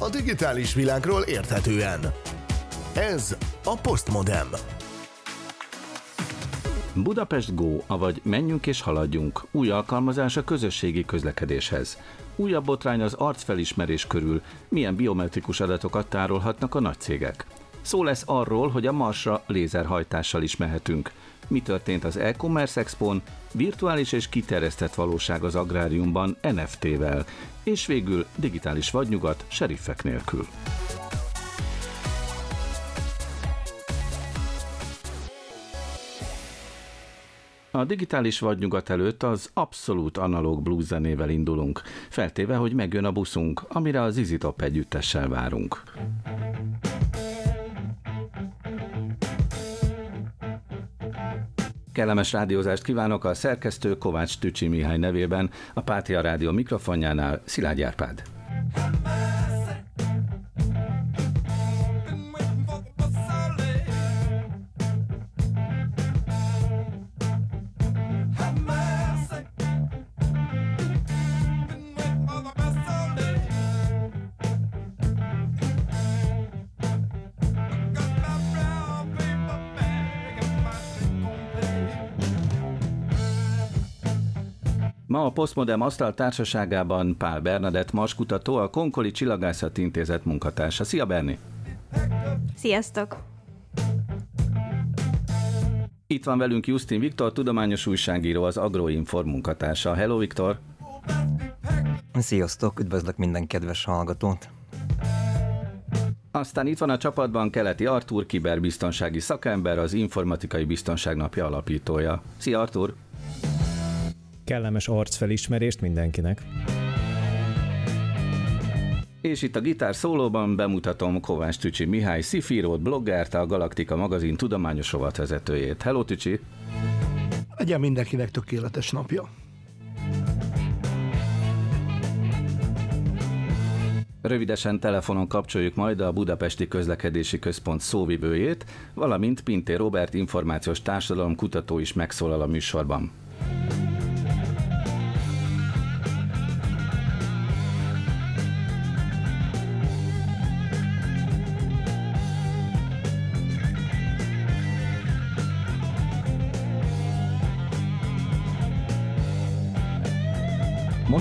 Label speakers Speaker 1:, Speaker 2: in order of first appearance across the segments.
Speaker 1: a digitális világról érthetően. Ez a Postmodem.
Speaker 2: Budapest Go, avagy Menjünk és haladjunk, új alkalmazás a közösségi közlekedéshez. Újabb botrány az arcfelismerés körül, milyen biometrikus adatokat tárolhatnak a nagy cégek. Szó lesz arról, hogy a Marsra lézerhajtással is mehetünk. Mi történt az e-commerce expon, virtuális és kiterjesztett valóság az agráriumban NFT-vel, és végül digitális vadnyugat seriffek nélkül. A digitális vadnyugat előtt az abszolút analóg blues zenével indulunk, feltéve, hogy megjön a buszunk, amire az Izitop együttessel várunk. Kellemes rádiózást kívánok a szerkesztő Kovács Tücsi Mihály nevében, a Pátia Rádió mikrofonjánál Szilágy Árpád. Postmodern Asztal társaságában Pál Bernadett maskutató, a Konkoli Csillagászati Intézet munkatársa. Szia Berni!
Speaker 3: Sziasztok!
Speaker 2: Itt van velünk Justin Viktor, tudományos újságíró, az Agroinform munkatársa. Hello Viktor!
Speaker 4: Sziasztok, üdvözlök minden kedves hallgatót!
Speaker 2: Aztán itt van a csapatban Keleti Artur, kiberbiztonsági szakember, az Informatikai Biztonság Napja alapítója. Szia Artur!
Speaker 5: Kellemes arcfelismerést mindenkinek.
Speaker 2: És itt a gitár szólóban bemutatom Kovács Tücsi Mihály Szifírót, bloggert, a Galaktika magazin tudományos rovatvezetőjét. Hello Tücsi!
Speaker 6: Legyen mindenkinek tökéletes napja.
Speaker 2: Rövidesen telefonon kapcsoljuk majd a Budapesti Közlekedési Központ szóvivőjét, valamint Pinté Robert információs társadalom kutató is megszólal a műsorban.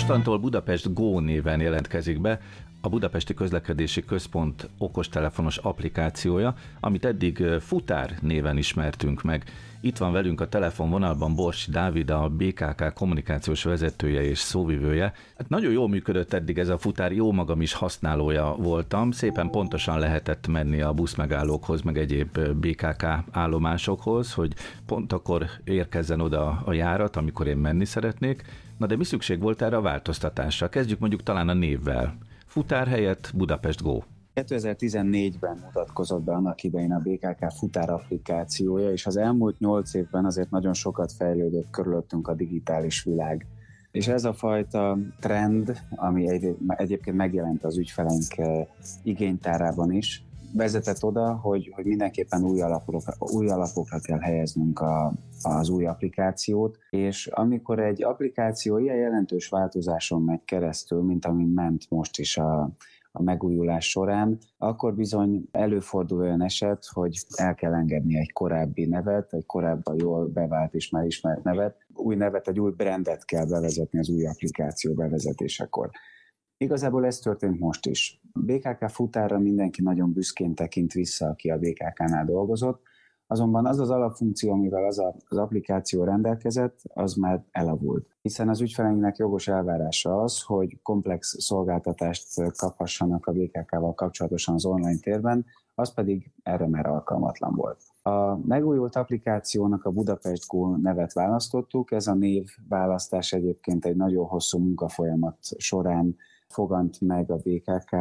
Speaker 2: Mostantól Budapest Go néven jelentkezik be a Budapesti Közlekedési Központ okostelefonos applikációja, amit eddig Futár néven ismertünk meg. Itt van velünk a telefonvonalban Borsi Dávid, a BKK kommunikációs vezetője és szóvivője. Hát nagyon jól működött eddig ez a futár, jó magam is használója voltam, szépen pontosan lehetett menni a buszmegállókhoz, meg egyéb BKK állomásokhoz, hogy pont akkor érkezzen oda a járat, amikor én menni szeretnék. Na de mi szükség volt erre a változtatásra? Kezdjük mondjuk talán a névvel. Futár helyett Budapest Go.
Speaker 7: 2014-ben mutatkozott be annak idején a BKK futár applikációja, és az elmúlt nyolc évben azért nagyon sokat fejlődött körülöttünk a digitális világ. És ez a fajta trend, ami egy, egyébként megjelent az ügyfeleink igénytárában is, vezetett oda, hogy, hogy mindenképpen új alapokra, új alapokra kell helyeznünk a, az új applikációt, és amikor egy applikáció ilyen jelentős változáson megy keresztül, mint amin ment most is a, a megújulás során, akkor bizony előfordul olyan eset, hogy el kell engedni egy korábbi nevet, egy korábban jól bevált és már ismert nevet, új nevet, egy új brandet kell bevezetni az új applikáció bevezetésekor. Igazából ez történt most is. BKK futára mindenki nagyon büszkén tekint vissza, aki a BKK-nál dolgozott, Azonban az az alapfunkció, amivel az, a, az applikáció rendelkezett, az már elavult. Hiszen az ügyfeleinknek jogos elvárása az, hogy komplex szolgáltatást kaphassanak a BKK-val kapcsolatosan az online térben, az pedig erre már alkalmatlan volt. A megújult applikációnak a Budapest Go nevet választottuk, ez a név választás egyébként egy nagyon hosszú munkafolyamat során fogant meg a BKK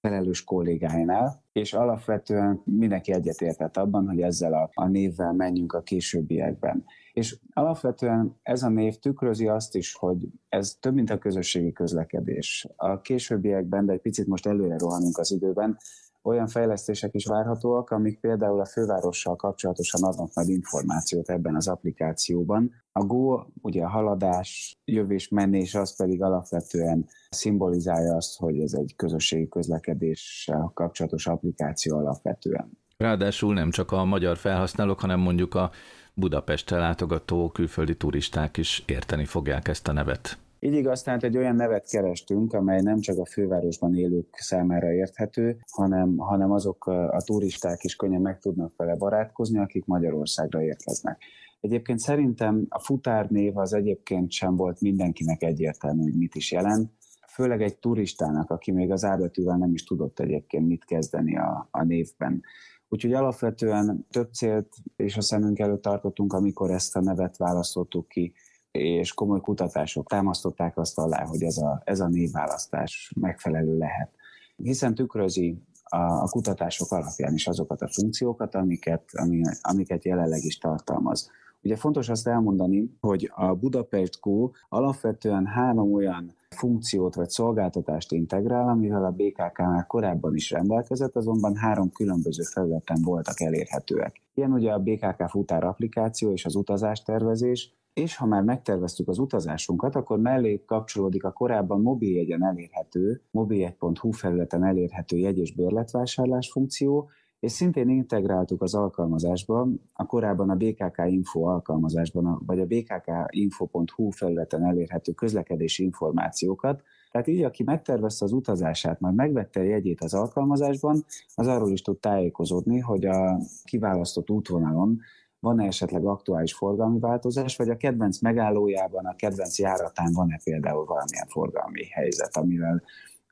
Speaker 7: felelős kollégáinál, és alapvetően mindenki egyetértett abban, hogy ezzel a, a névvel menjünk a későbbiekben. És alapvetően ez a név tükrözi azt is, hogy ez több, mint a közösségi közlekedés. A későbbiekben, de egy picit most előre rohanunk az időben, olyan fejlesztések is várhatóak, amik például a fővárossal kapcsolatosan adnak majd információt ebben az applikációban. A Go, ugye a haladás, jövés, menés, az pedig alapvetően szimbolizálja azt, hogy ez egy közösségi közlekedéssel kapcsolatos applikáció alapvetően.
Speaker 2: Ráadásul nem csak a magyar felhasználók, hanem mondjuk a Budapestre látogató külföldi turisták is érteni fogják ezt a nevet.
Speaker 7: Így igaz, tehát egy olyan nevet kerestünk, amely nem csak a fővárosban élők számára érthető, hanem, hanem azok a turisták is könnyen meg tudnak vele barátkozni, akik Magyarországra érkeznek. Egyébként szerintem a futárnév az egyébként sem volt mindenkinek egyértelmű, hogy mit is jelent, főleg egy turistának, aki még az árbetűvel nem is tudott egyébként mit kezdeni a, a névben. Úgyhogy alapvetően több célt és a szemünk előtt tartottunk, amikor ezt a nevet választottuk ki, és komoly kutatások támasztották azt alá, hogy ez a, ez a névválasztás megfelelő lehet. Hiszen tükrözi a, a kutatások alapján is azokat a funkciókat, amiket, ami, amiket jelenleg is tartalmaz. Ugye fontos azt elmondani, hogy a Budapest Go alapvetően három olyan funkciót vagy szolgáltatást integrál, amivel a BKK már korábban is rendelkezett, azonban három különböző felületen voltak elérhetőek. Ilyen ugye a BKK futár applikáció és az utazástervezés, és ha már megterveztük az utazásunkat, akkor mellé kapcsolódik a korábban mobiljegyen elérhető, mobiljegy.hu felületen elérhető jegy- és bérletvásárlás funkció, és szintén integráltuk az alkalmazásba, a korábban a BKK Info alkalmazásban, vagy a bkkinfo.hu felületen elérhető közlekedési információkat, tehát így, aki megtervezte az utazását, majd megvette a jegyét az alkalmazásban, az arról is tud tájékozódni, hogy a kiválasztott útvonalon van-e esetleg aktuális forgalmi változás, vagy a kedvenc megállójában, a kedvenc járatán van-e például valamilyen forgalmi helyzet, amivel,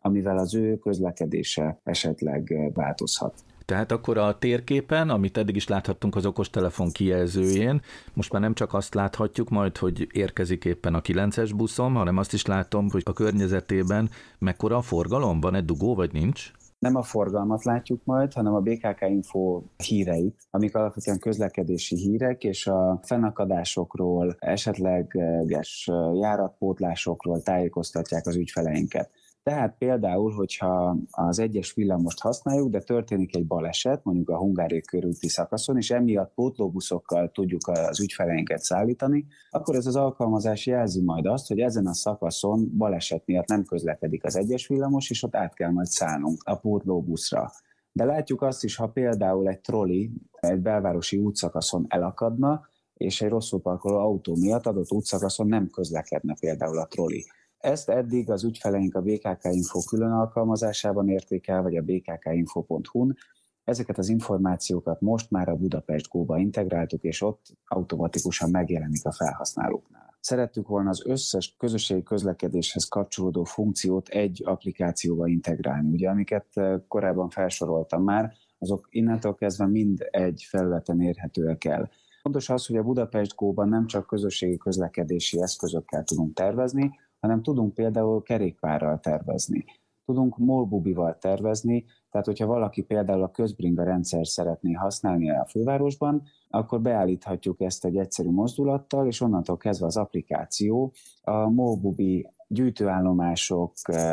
Speaker 7: amivel az ő közlekedése esetleg változhat.
Speaker 2: Tehát akkor a térképen, amit eddig is láthattunk az okostelefon kijelzőjén, most már nem csak azt láthatjuk majd, hogy érkezik éppen a 9-es buszom, hanem azt is látom, hogy a környezetében mekkora a forgalom, van-e dugó, vagy nincs?
Speaker 7: Nem a forgalmat látjuk majd, hanem a BKK Info híreit, amik alapvetően közlekedési hírek, és a fennakadásokról, esetleges járatpótlásokról tájékoztatják az ügyfeleinket. Tehát például, hogyha az egyes villamost használjuk, de történik egy baleset, mondjuk a Hungária körúti szakaszon, és emiatt pótlóbuszokkal tudjuk az ügyfeleinket szállítani, akkor ez az alkalmazás jelzi majd azt, hogy ezen a szakaszon baleset miatt nem közlekedik az egyes villamos, és ott át kell majd szállnunk a pótlóbuszra. De látjuk azt is, ha például egy troli egy belvárosi útszakaszon elakadna, és egy rosszul parkoló autó miatt adott útszakaszon nem közlekedne például a troli ezt eddig az ügyfeleink a BKK Info külön alkalmazásában érték el, vagy a bkkinfo.hu-n. Ezeket az információkat most már a Budapest Go-ba integráltuk, és ott automatikusan megjelenik a felhasználóknál. Szerettük volna az összes közösségi közlekedéshez kapcsolódó funkciót egy applikációba integrálni. Ugye, amiket eh, korábban felsoroltam már, azok innentől kezdve mind egy felületen érhetőek el. Fontos az, hogy a Budapest Go-ban nem csak közösségi közlekedési eszközökkel tudunk tervezni, hanem tudunk például kerékpárral tervezni, tudunk molbubival tervezni, tehát hogyha valaki például a közbringa rendszer szeretné használni a fővárosban, akkor beállíthatjuk ezt egy egyszerű mozdulattal, és onnantól kezdve az applikáció a molbubi gyűjtőállomások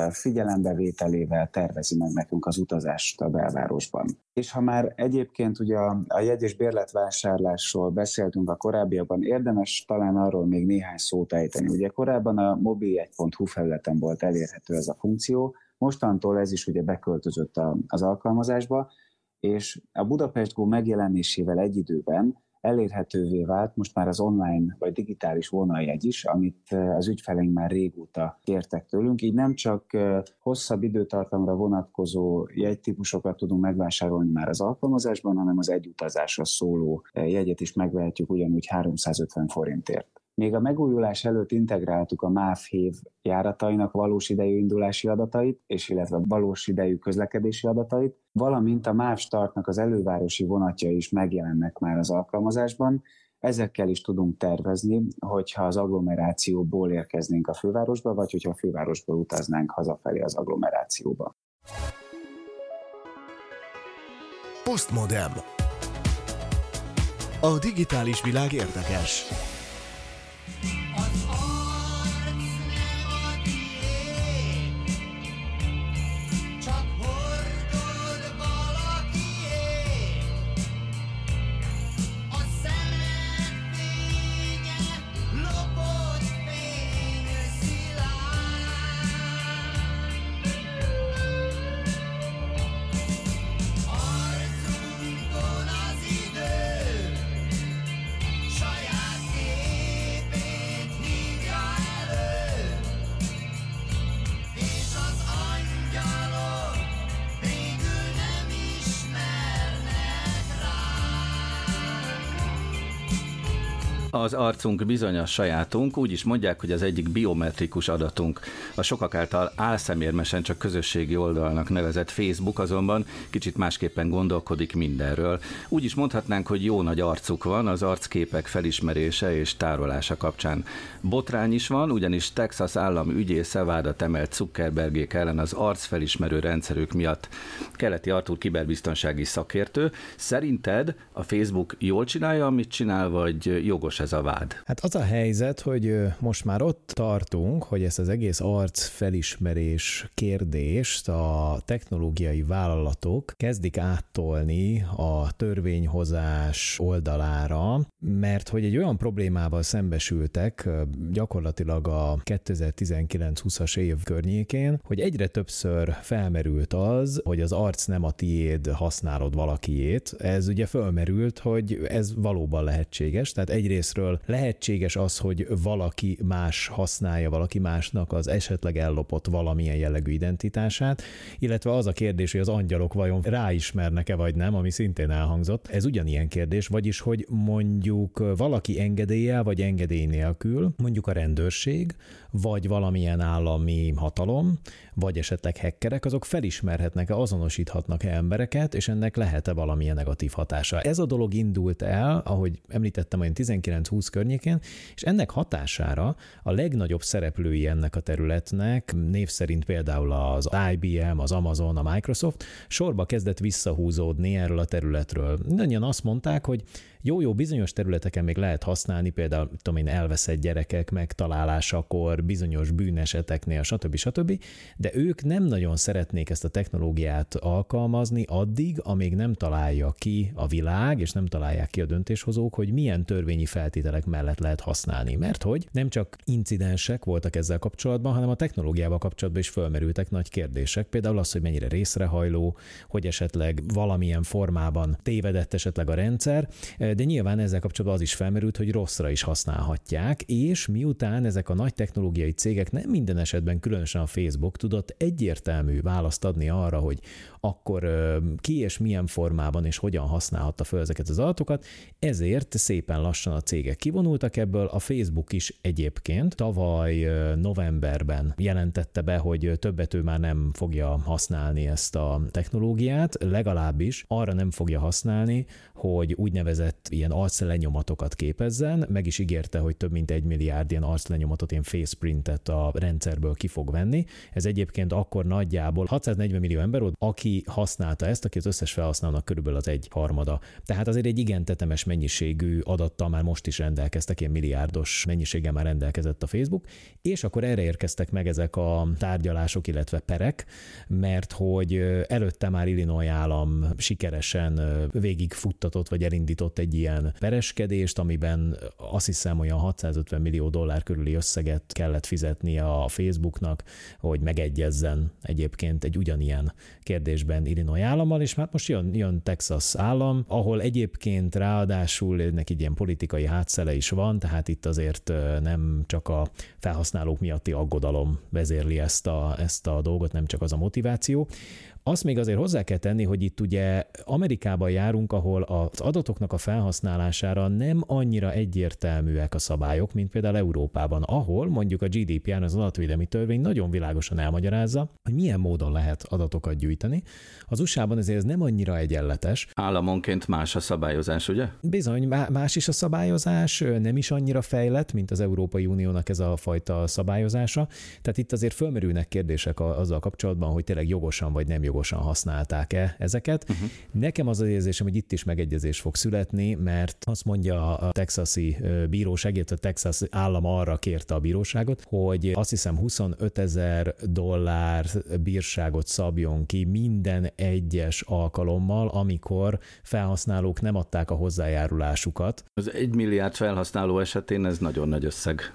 Speaker 7: figyelembevételével tervezi meg nekünk az utazást a belvárosban. És ha már egyébként ugye a, a jegy- és bérletvásárlásról beszéltünk a korábbiakban, érdemes talán arról még néhány szót ejteni. Ugye korábban a mobil1.hu felületen volt elérhető ez a funkció, mostantól ez is ugye beköltözött a, az alkalmazásba, és a Budapest Go megjelenésével egy időben elérhetővé vált most már az online vagy digitális vonaljegy is, amit az ügyfeleink már régóta kértek tőlünk, így nem csak hosszabb időtartamra vonatkozó jegytípusokat tudunk megvásárolni már az alkalmazásban, hanem az egyutazásra szóló jegyet is megvehetjük ugyanúgy 350 forintért. Még a megújulás előtt integráltuk a MÁV hév járatainak valós idejű indulási adatait, és illetve valós idejű közlekedési adatait, valamint a MÁV startnak az elővárosi vonatja is megjelennek már az alkalmazásban, Ezekkel is tudunk tervezni, hogyha az agglomerációból érkeznénk a fővárosba, vagy hogyha a fővárosból utaznánk hazafelé az agglomerációba.
Speaker 1: Postmodem. A digitális világ érdekes.
Speaker 2: Az arcunk bizony a sajátunk, úgy is mondják, hogy az egyik biometrikus adatunk. A sokak által álszemérmesen csak közösségi oldalnak nevezett Facebook azonban kicsit másképpen gondolkodik mindenről. Úgy is mondhatnánk, hogy jó nagy arcuk van az arcképek felismerése és tárolása kapcsán. Botrány is van, ugyanis Texas állam ügyésze vádat emelt Zuckerbergék ellen az arcfelismerő rendszerük miatt. Keleti Artur kiberbiztonsági szakértő. Szerinted a Facebook jól csinálja, amit csinál, vagy jogos ez a vád?
Speaker 5: Hát az a helyzet, hogy most már ott tartunk, hogy ezt az egész arc felismerés kérdést a technológiai vállalatok kezdik áttolni a törvényhozás oldalára, mert hogy egy olyan problémával szembesültek gyakorlatilag a 2019-20-as év környékén, hogy egyre többször felmerült az, hogy az arc nem a tiéd, használod valakiét. Ez ugye fölmerült, hogy ez valóban lehetséges, tehát egyrésztről lehetséges az, hogy valaki más használja valaki másnak az esetleg ellopott valamilyen jellegű identitását, illetve az a kérdés, hogy az angyalok vajon ráismernek-e vagy nem, ami szintén elhangzott. Ez ugyanilyen kérdés, vagyis, hogy mondjuk valaki engedéllyel vagy engedély nélkül, mondjuk a rendőrség, vagy valamilyen állami hatalom, vagy esetleg hekkerek, azok felismerhetnek-e, azonosíthatnak-e embereket, és ennek lehet-e valamilyen negatív hatása. Ez a dolog indult el, ahogy említettem, olyan 19-20 környékén, és ennek hatására a legnagyobb szereplői ennek a területnek, név szerint például az IBM, az Amazon, a Microsoft, sorba kezdett visszahúzódni erről a területről. Mindannyian azt mondták, hogy jó-jó bizonyos területeken még lehet használni, például tudom én, elveszett gyerekek megtalálásakor, bizonyos bűneseteknél, stb. stb. De ők nem nagyon szeretnék ezt a technológiát alkalmazni addig, amíg nem találja ki a világ, és nem találják ki a döntéshozók, hogy milyen törvényi feltételek mellett lehet használni. Mert hogy nem csak incidensek voltak ezzel kapcsolatban, hanem a technológiával kapcsolatban is fölmerültek nagy kérdések. Például az, hogy mennyire részrehajló, hogy esetleg valamilyen formában tévedett esetleg a rendszer, de nyilván ezzel kapcsolatban az is felmerült, hogy rosszra is használhatják, és miután ezek a nagy technológiai cégek nem minden esetben, különösen a Facebook tudott egyértelmű választ adni arra, hogy akkor ki és milyen formában és hogyan használhatta fel ezeket az adatokat, ezért szépen lassan a cégek kivonultak ebből, a Facebook is egyébként tavaly novemberben jelentette be, hogy többet ő már nem fogja használni ezt a technológiát, legalábbis arra nem fogja használni, hogy úgynevezett ilyen arclenyomatokat képezzen, meg is ígérte, hogy több mint egy milliárd ilyen arclenyomatot, ilyen faceprintet a rendszerből ki fog venni. Ez egyébként akkor nagyjából 640 millió ember aki használta ezt, aki az összes felhasználónak körülbelül az egy harmada. Tehát azért egy igen tetemes mennyiségű adattal már most is rendelkeztek, ilyen milliárdos mennyiséggel már rendelkezett a Facebook, és akkor erre érkeztek meg ezek a tárgyalások, illetve perek, mert hogy előtte már Illinois állam sikeresen végigfuttatott, vagy elindított egy ilyen pereskedést, amiben azt hiszem olyan 650 millió dollár körüli összeget kellett fizetnie a Facebooknak, hogy megegyezzen egyébként egy ugyanilyen kérdésben Illinois állammal, és hát most jön, jön Texas állam, ahol egyébként ráadásul egy ilyen politikai hátszele is van, tehát itt azért nem csak a felhasználók miatti aggodalom vezérli ezt a, ezt a dolgot, nem csak az a motiváció. Azt még azért hozzá kell tenni, hogy itt ugye Amerikában járunk, ahol az adatoknak a felhasználására nem annyira egyértelműek a szabályok, mint például Európában, ahol mondjuk a GDPR, az adatvédelmi törvény nagyon világosan elmagyarázza, hogy milyen módon lehet adatokat gyűjteni. Az USA-ban ezért ez nem annyira egyenletes.
Speaker 2: Államonként más a szabályozás, ugye?
Speaker 5: Bizony, más is a szabályozás, nem is annyira fejlett, mint az Európai Uniónak ez a fajta szabályozása. Tehát itt azért fölmerülnek kérdések azzal kapcsolatban, hogy tényleg jogosan vagy nem jogosan jogosan használták-e ezeket. Uh-huh. Nekem az az érzésem, hogy itt is megegyezés fog születni, mert azt mondja a texasi bíróság, illetve a Texas állam arra kérte a bíróságot, hogy azt hiszem 25 ezer dollár bírságot szabjon ki minden egyes alkalommal, amikor felhasználók nem adták a hozzájárulásukat.
Speaker 2: Az egy milliárd felhasználó esetén ez nagyon nagy összeg.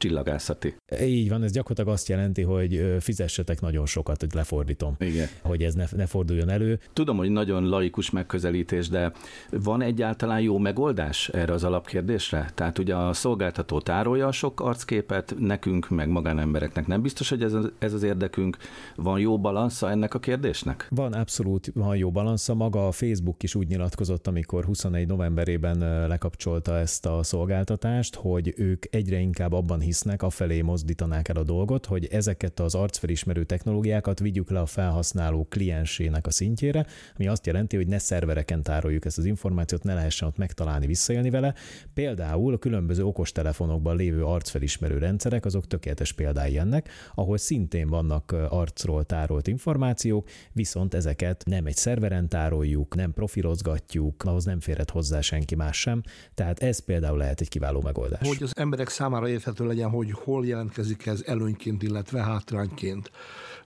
Speaker 2: Csillagászati.
Speaker 5: Így van, ez gyakorlatilag azt jelenti, hogy fizessetek nagyon sokat, hogy lefordítom.
Speaker 2: Igen.
Speaker 5: Hogy ez ne, ne forduljon elő.
Speaker 2: Tudom, hogy nagyon laikus megközelítés, de van egyáltalán jó megoldás erre az alapkérdésre? Tehát ugye a szolgáltató tárolja a sok arcképet, nekünk, meg magánembereknek nem biztos, hogy ez az, ez az érdekünk. Van jó balansza ennek a kérdésnek?
Speaker 5: Van, abszolút van jó balansza. Maga a Facebook is úgy nyilatkozott, amikor 21 novemberében lekapcsolta ezt a szolgáltatást, hogy ők egyre inkább abban hisznek, afelé mozdítanák el a dolgot, hogy ezeket az arcfelismerő technológiákat vigyük le a felhasználó kliensének a szintjére, ami azt jelenti, hogy ne szervereken tároljuk ezt az információt, ne lehessen ott megtalálni, visszaélni vele. Például a különböző okostelefonokban lévő arcfelismerő rendszerek, azok tökéletes példái ennek, ahol szintén vannak arcról tárolt információk, viszont ezeket nem egy szerveren tároljuk, nem profilozgatjuk, ahhoz nem férhet hozzá senki más sem. Tehát ez például lehet egy kiváló megoldás.
Speaker 6: Hogy az emberek számára érthető legyen, hogy hol jelentkezik ez előnyként, illetve hátrányként.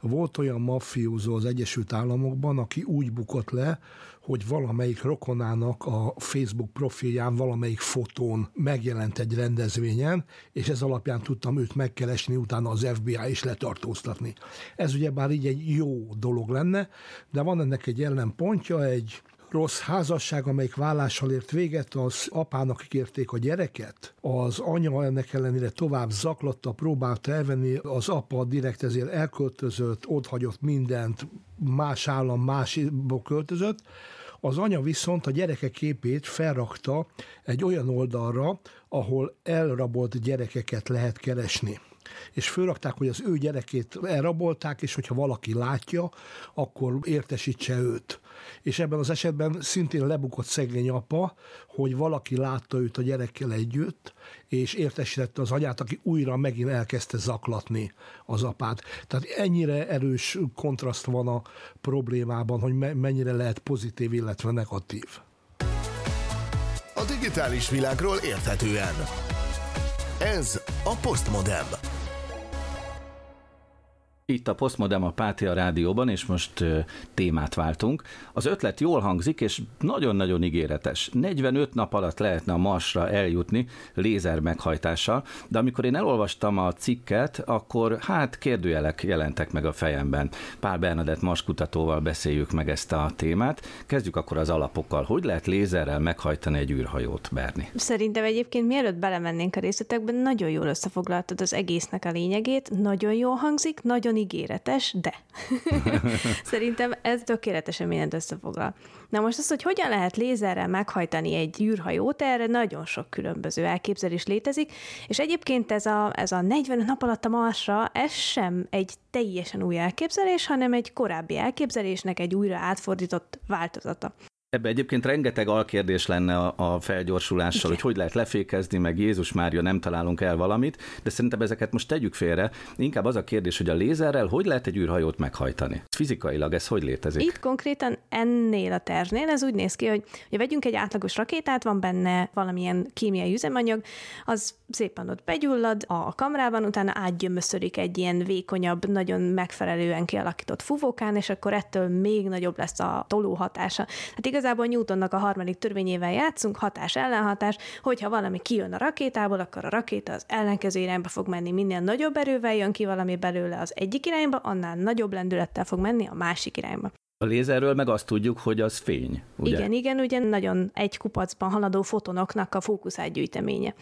Speaker 6: Volt olyan mafiózó az Egyesült Államokban, aki úgy bukott le, hogy valamelyik rokonának a Facebook profilján valamelyik fotón megjelent egy rendezvényen, és ez alapján tudtam őt megkeresni, utána az FBI is letartóztatni. Ez ugye bár így egy jó dolog lenne, de van ennek egy ellenpontja, egy rossz házasság, amelyik vállással ért véget, az apának ígérték a gyereket, az anya ennek ellenére tovább zaklatta, próbálta elvenni, az apa direkt ezért elköltözött, hagyott mindent, más állam másba költözött, az anya viszont a gyerekek képét felrakta egy olyan oldalra, ahol elrabolt gyerekeket lehet keresni és fölrakták, hogy az ő gyerekét elrabolták, és hogyha valaki látja, akkor értesítse őt és ebben az esetben szintén lebukott szegény apa, hogy valaki látta őt a gyerekkel együtt, és értesítette az anyát, aki újra megint elkezdte zaklatni az apát. Tehát ennyire erős kontraszt van a problémában, hogy mennyire lehet pozitív, illetve negatív.
Speaker 1: A digitális világról érthetően. Ez a Postmodem.
Speaker 2: Itt a Postmodem a Pátia Rádióban, és most témát váltunk. Az ötlet jól hangzik, és nagyon-nagyon ígéretes. 45 nap alatt lehetne a Marsra eljutni lézer meghajtással, de amikor én elolvastam a cikket, akkor hát kérdőjelek jelentek meg a fejemben. Pál Bernadett Mars kutatóval beszéljük meg ezt a témát. Kezdjük akkor az alapokkal. Hogy lehet lézerrel meghajtani egy űrhajót, Berni?
Speaker 3: Szerintem egyébként mielőtt belemennénk a részletekben, nagyon jól összefoglaltad az egésznek a lényegét, nagyon jól hangzik, nagyon nagyon ígéretes, de szerintem ez tökéletesen mindent összefoglal. Na most az, hogy hogyan lehet lézerrel meghajtani egy űrhajót, erre nagyon sok különböző elképzelés létezik, és egyébként ez a, ez a 40 nap alatt a Marsra, ez sem egy teljesen új elképzelés, hanem egy korábbi elképzelésnek egy újra átfordított változata.
Speaker 2: Ebbe egyébként rengeteg alkérdés lenne a, a felgyorsulással, Igen. hogy hogy lehet lefékezni, meg Jézus Mária nem találunk el valamit, de szerintem ezeket most tegyük félre. Inkább az a kérdés, hogy a lézerrel hogy lehet egy űrhajót meghajtani? Fizikailag ez hogy létezik?
Speaker 3: Itt konkrétan ennél a tervnél ez úgy néz ki, hogy, hogy vegyünk egy átlagos rakétát, van benne valamilyen kémiai üzemanyag, az szépen ott begyullad a kamrában, utána átgyömöszödik egy ilyen vékonyabb, nagyon megfelelően kialakított fuvókán, és akkor ettől még nagyobb lesz a toló hatása. Hát igaz, igazából Newtonnak a harmadik törvényével játszunk, hatás-ellenhatás, hogyha valami kijön a rakétából, akkor a rakéta az ellenkező irányba fog menni, minél nagyobb erővel jön ki valami belőle az egyik irányba, annál nagyobb lendülettel fog menni a másik irányba.
Speaker 2: A lézerről meg azt tudjuk, hogy az fény. Ugye?
Speaker 3: Igen, igen, ugye nagyon egy kupacban haladó fotonoknak a fókuszátgyűjteménye.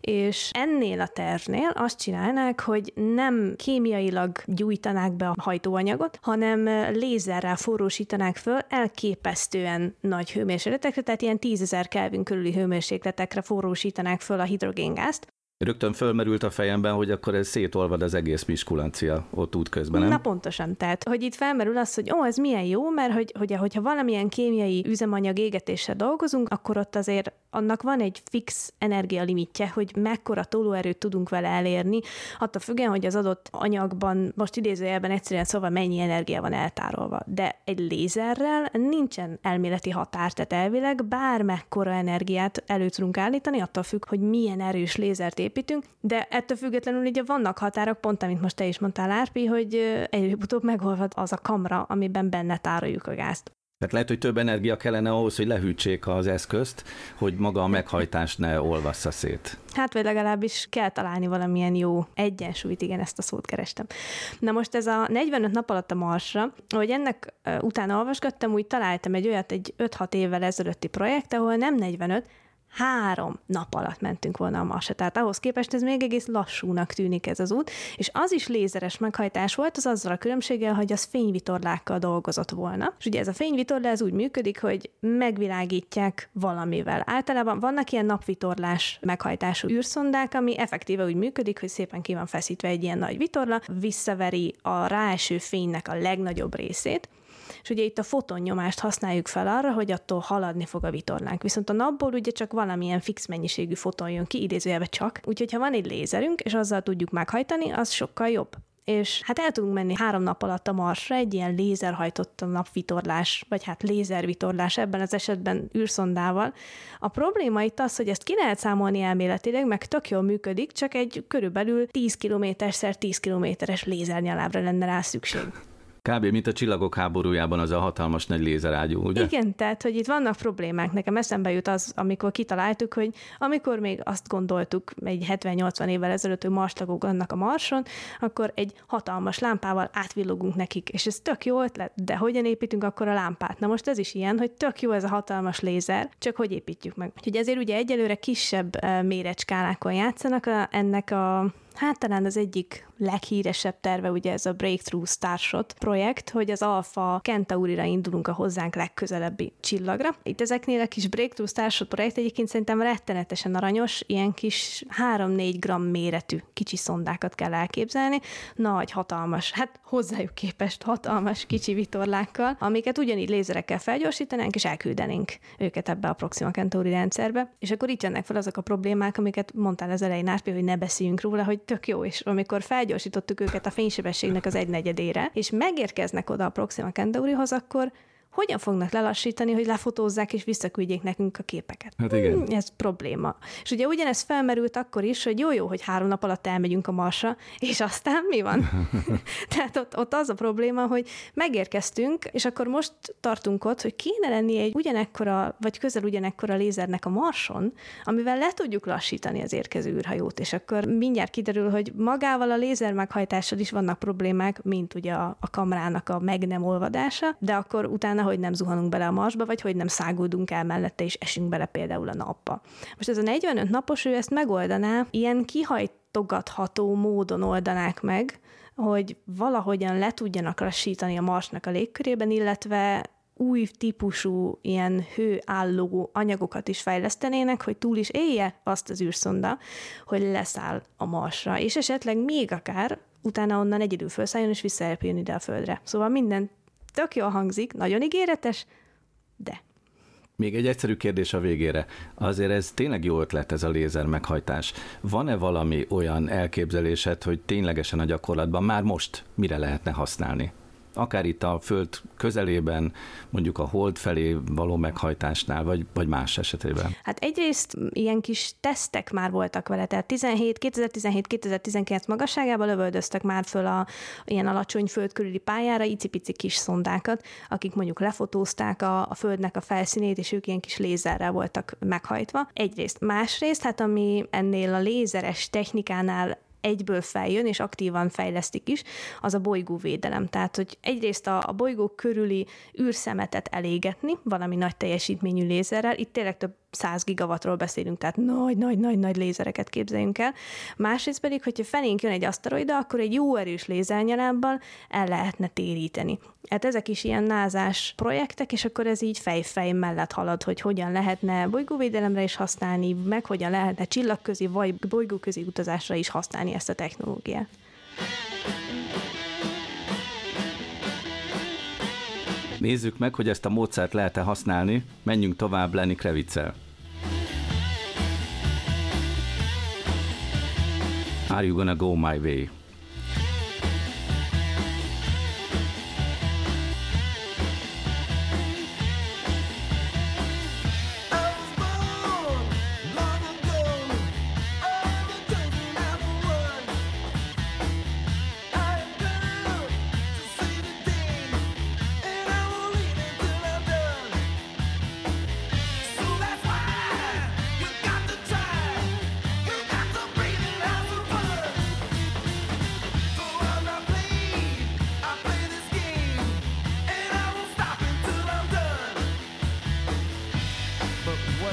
Speaker 3: És ennél a tervnél azt csinálnák, hogy nem kémiailag gyújtanák be a hajtóanyagot, hanem lézerrel forrósítanák föl elképesztően nagy hőmérsékletekre, tehát ilyen 10.000 Kelvin körüli hőmérsékletekre forrósítanák föl a hidrogéngázt,
Speaker 2: Rögtön fölmerült a fejemben, hogy akkor ez szétolvad az egész miskulancia ott út közben, nem?
Speaker 3: Na pontosan, tehát, hogy itt felmerül az, hogy ó, ez milyen jó, mert hogy, hogy hogyha valamilyen kémiai üzemanyag égetéssel dolgozunk, akkor ott azért annak van egy fix energialimitje, hogy mekkora tolóerőt tudunk vele elérni, attól függően, hogy az adott anyagban, most idézőjelben egyszerűen szóval mennyi energia van eltárolva. De egy lézerrel nincsen elméleti határ, tehát elvileg bármekkora energiát elő tudunk állítani, attól függ, hogy milyen erős lézert építünk, de ettől függetlenül ugye vannak határok, pont amit most te is mondtál, Árpi, hogy előbb-utóbb megolvad az a kamra, amiben benne tároljuk a gázt.
Speaker 2: Tehát lehet, hogy több energia kellene ahhoz, hogy lehűtsék az eszközt, hogy maga a meghajtás ne olvassza szét.
Speaker 3: Hát, vagy legalábbis kell találni valamilyen jó egyensúlyt, igen, ezt a szót kerestem. Na most ez a 45 nap alatt a Marsra, hogy ennek utána olvasgattam, úgy találtam egy olyat, egy 5-6 évvel ezelőtti projekt, ahol nem 45, három nap alatt mentünk volna a Marsra. Tehát ahhoz képest ez még egész lassúnak tűnik ez az út, és az is lézeres meghajtás volt, az azzal a különbséggel, hogy az fényvitorlákkal dolgozott volna. És ugye ez a fényvitorla ez úgy működik, hogy megvilágítják valamivel. Általában vannak ilyen napvitorlás meghajtású űrszondák, ami effektíve úgy működik, hogy szépen ki van feszítve egy ilyen nagy vitorla, visszaveri a ráeső fénynek a legnagyobb részét, és ugye itt a fotonnyomást használjuk fel arra, hogy attól haladni fog a vitorlánk. Viszont a napból ugye csak valamilyen fix mennyiségű foton jön ki, idézőjelben csak. Úgyhogy ha van egy lézerünk, és azzal tudjuk meghajtani, az sokkal jobb és hát el tudunk menni három nap alatt a Marsra egy ilyen lézerhajtott napvitorlás, vagy hát lézervitorlás ebben az esetben űrszondával. A probléma itt az, hogy ezt ki lehet számolni elméletileg, meg tök jól működik, csak egy körülbelül 10 km-szer 10 kilométeres lézernyalábra lenne rá szükség.
Speaker 2: Kb. mint a csillagok háborújában az a hatalmas nagy lézerágyú, ugye?
Speaker 3: Igen, tehát, hogy itt vannak problémák. Nekem eszembe jut az, amikor kitaláltuk, hogy amikor még azt gondoltuk egy 70-80 évvel ezelőtt, hogy marslagok annak a marson, akkor egy hatalmas lámpával átvillogunk nekik, és ez tök jó ötlet, de hogyan építünk akkor a lámpát? Na most ez is ilyen, hogy tök jó ez a hatalmas lézer, csak hogy építjük meg. Úgyhogy ezért ugye egyelőre kisebb eh, méretskálákon játszanak a, ennek a Hát talán az egyik leghíresebb terve ugye ez a Breakthrough Starshot projekt, hogy az Alpha Centaurira indulunk a hozzánk legközelebbi csillagra. Itt ezeknél a kis Breakthrough Starshot projekt egyébként szerintem rettenetesen aranyos, ilyen kis 3-4 gram méretű kicsi szondákat kell elképzelni, nagy, hatalmas, hát hozzájuk képest hatalmas kicsi vitorlákkal, amiket ugyanígy lézerekkel felgyorsítanánk, és elküldenénk őket ebbe a Proxima Centauri rendszerbe. És akkor itt jönnek fel azok a problémák, amiket mondtál az elején, Árpi, hogy ne beszéljünk róla, hogy tök jó, és amikor felgyorsítottuk őket a fénysebességnek az egynegyedére, és megérkeznek oda a Proxima Centaurihoz, akkor hogyan fognak lelassítani, hogy lefotózzák és visszaküldjék nekünk a képeket?
Speaker 2: Hát igen. Hmm,
Speaker 3: ez probléma. És ugye ugyanez felmerült akkor is, hogy jó-jó, hogy három nap alatt elmegyünk a Marsra, és aztán mi van? Tehát ott, ott az a probléma, hogy megérkeztünk, és akkor most tartunk ott, hogy kéne lenni egy ugyanekkora, vagy közel ugyanekkora lézernek a Marson, amivel le tudjuk lassítani az érkező űrhajót, és akkor mindjárt kiderül, hogy magával a lézer meghajtással is vannak problémák, mint ugye a, a kamrának a meg nem olvadása, de akkor utána utána, hogy nem zuhanunk bele a marsba, vagy hogy nem száguldunk el mellette, és esünk bele például a napba. Most ez a 45 napos, ő ezt megoldaná, ilyen kihajtogatható módon oldanák meg, hogy valahogyan le tudjanak lassítani a marsnak a légkörében, illetve új típusú ilyen hőálló anyagokat is fejlesztenének, hogy túl is élje azt az űrszonda, hogy leszáll a Marsra, és esetleg még akár utána onnan egyedül felszálljon és visszaelpjön ide a Földre. Szóval minden tök jól hangzik, nagyon ígéretes, de.
Speaker 2: Még egy egyszerű kérdés a végére. Azért ez tényleg jó ötlet ez a lézer meghajtás. Van-e valami olyan elképzelésed, hogy ténylegesen a gyakorlatban már most mire lehetne használni? Akár itt a Föld közelében, mondjuk a hold felé való meghajtásnál, vagy, vagy más esetében?
Speaker 3: Hát egyrészt ilyen kis tesztek már voltak vele, tehát 17, 2017-2019 magasságában lövöldöztek már föl a ilyen alacsony föld körüli pályára icipici kis szondákat, akik mondjuk lefotózták a, a földnek a felszínét, és ők ilyen kis lézerrel voltak meghajtva. Egyrészt. Másrészt, hát ami ennél a lézeres technikánál egyből feljön, és aktívan fejlesztik is, az a bolygóvédelem. Tehát, hogy egyrészt a, a bolygó körüli űrszemetet elégetni valami nagy teljesítményű lézerrel, itt tényleg több 100 gigawattról beszélünk, tehát nagy-nagy-nagy-nagy lézereket képzeljünk el. Másrészt pedig, hogyha felénk jön egy aszteroida, akkor egy jó erős lézernyalábbal el lehetne téríteni. Hát ezek is ilyen názás projektek, és akkor ez így fej-fej mellett halad, hogy hogyan lehetne bolygóvédelemre is használni, meg hogyan lehetne csillagközi vagy bolygóközi utazásra is használni ezt a technológiát.
Speaker 2: Nézzük meg, hogy ezt a módszert lehet-e használni. Menjünk tovább Lenny Krevitsel. Are you gonna go my way?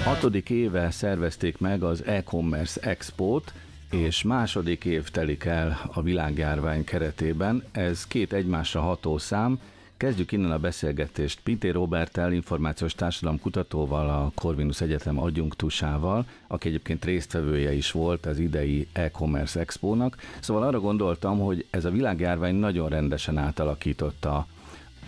Speaker 2: Hatodik éve szervezték meg az e-commerce expót, és második év telik el a világjárvány keretében. Ez két egymásra ható szám, Kezdjük innen a beszélgetést Pinté Robertel, információs társadalom kutatóval, a Corvinus Egyetem adjunktusával, aki egyébként résztvevője is volt az idei e-commerce expónak. Szóval arra gondoltam, hogy ez a világjárvány nagyon rendesen átalakította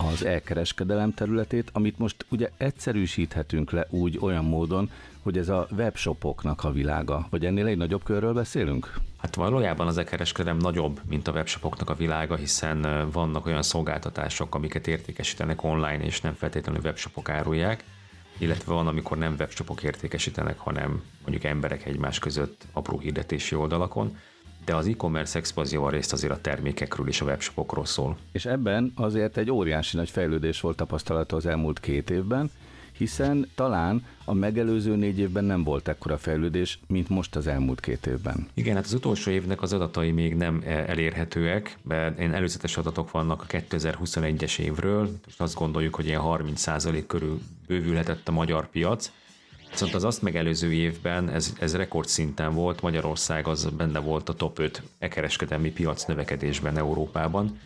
Speaker 2: az elkereskedelem területét, amit most ugye egyszerűsíthetünk le úgy olyan módon, hogy ez a webshopoknak a világa, vagy ennél egy nagyobb körről beszélünk?
Speaker 8: Hát valójában az e-kereskedelem nagyobb, mint a webshopoknak a világa, hiszen vannak olyan szolgáltatások, amiket értékesítenek online, és nem feltétlenül webshopok árulják, illetve van, amikor nem webshopok értékesítenek, hanem mondjuk emberek egymás között apró hirdetési oldalakon de az e-commerce expanzió a részt azért a termékekről és a webshopokról szól.
Speaker 2: És ebben azért egy óriási nagy fejlődés volt tapasztalata az elmúlt két évben, hiszen talán a megelőző négy évben nem volt ekkora fejlődés, mint most az elmúlt két évben.
Speaker 8: Igen, hát az utolsó évnek az adatai még nem e, elérhetőek, mert én előzetes adatok vannak a 2021-es évről, és azt gondoljuk, hogy ilyen 30% körül bővülhetett a magyar piac, Viszont az azt megelőző évben ez, ez rekordszinten volt, Magyarország az benne volt a top 5 e-kereskedelmi piac növekedésben Európában,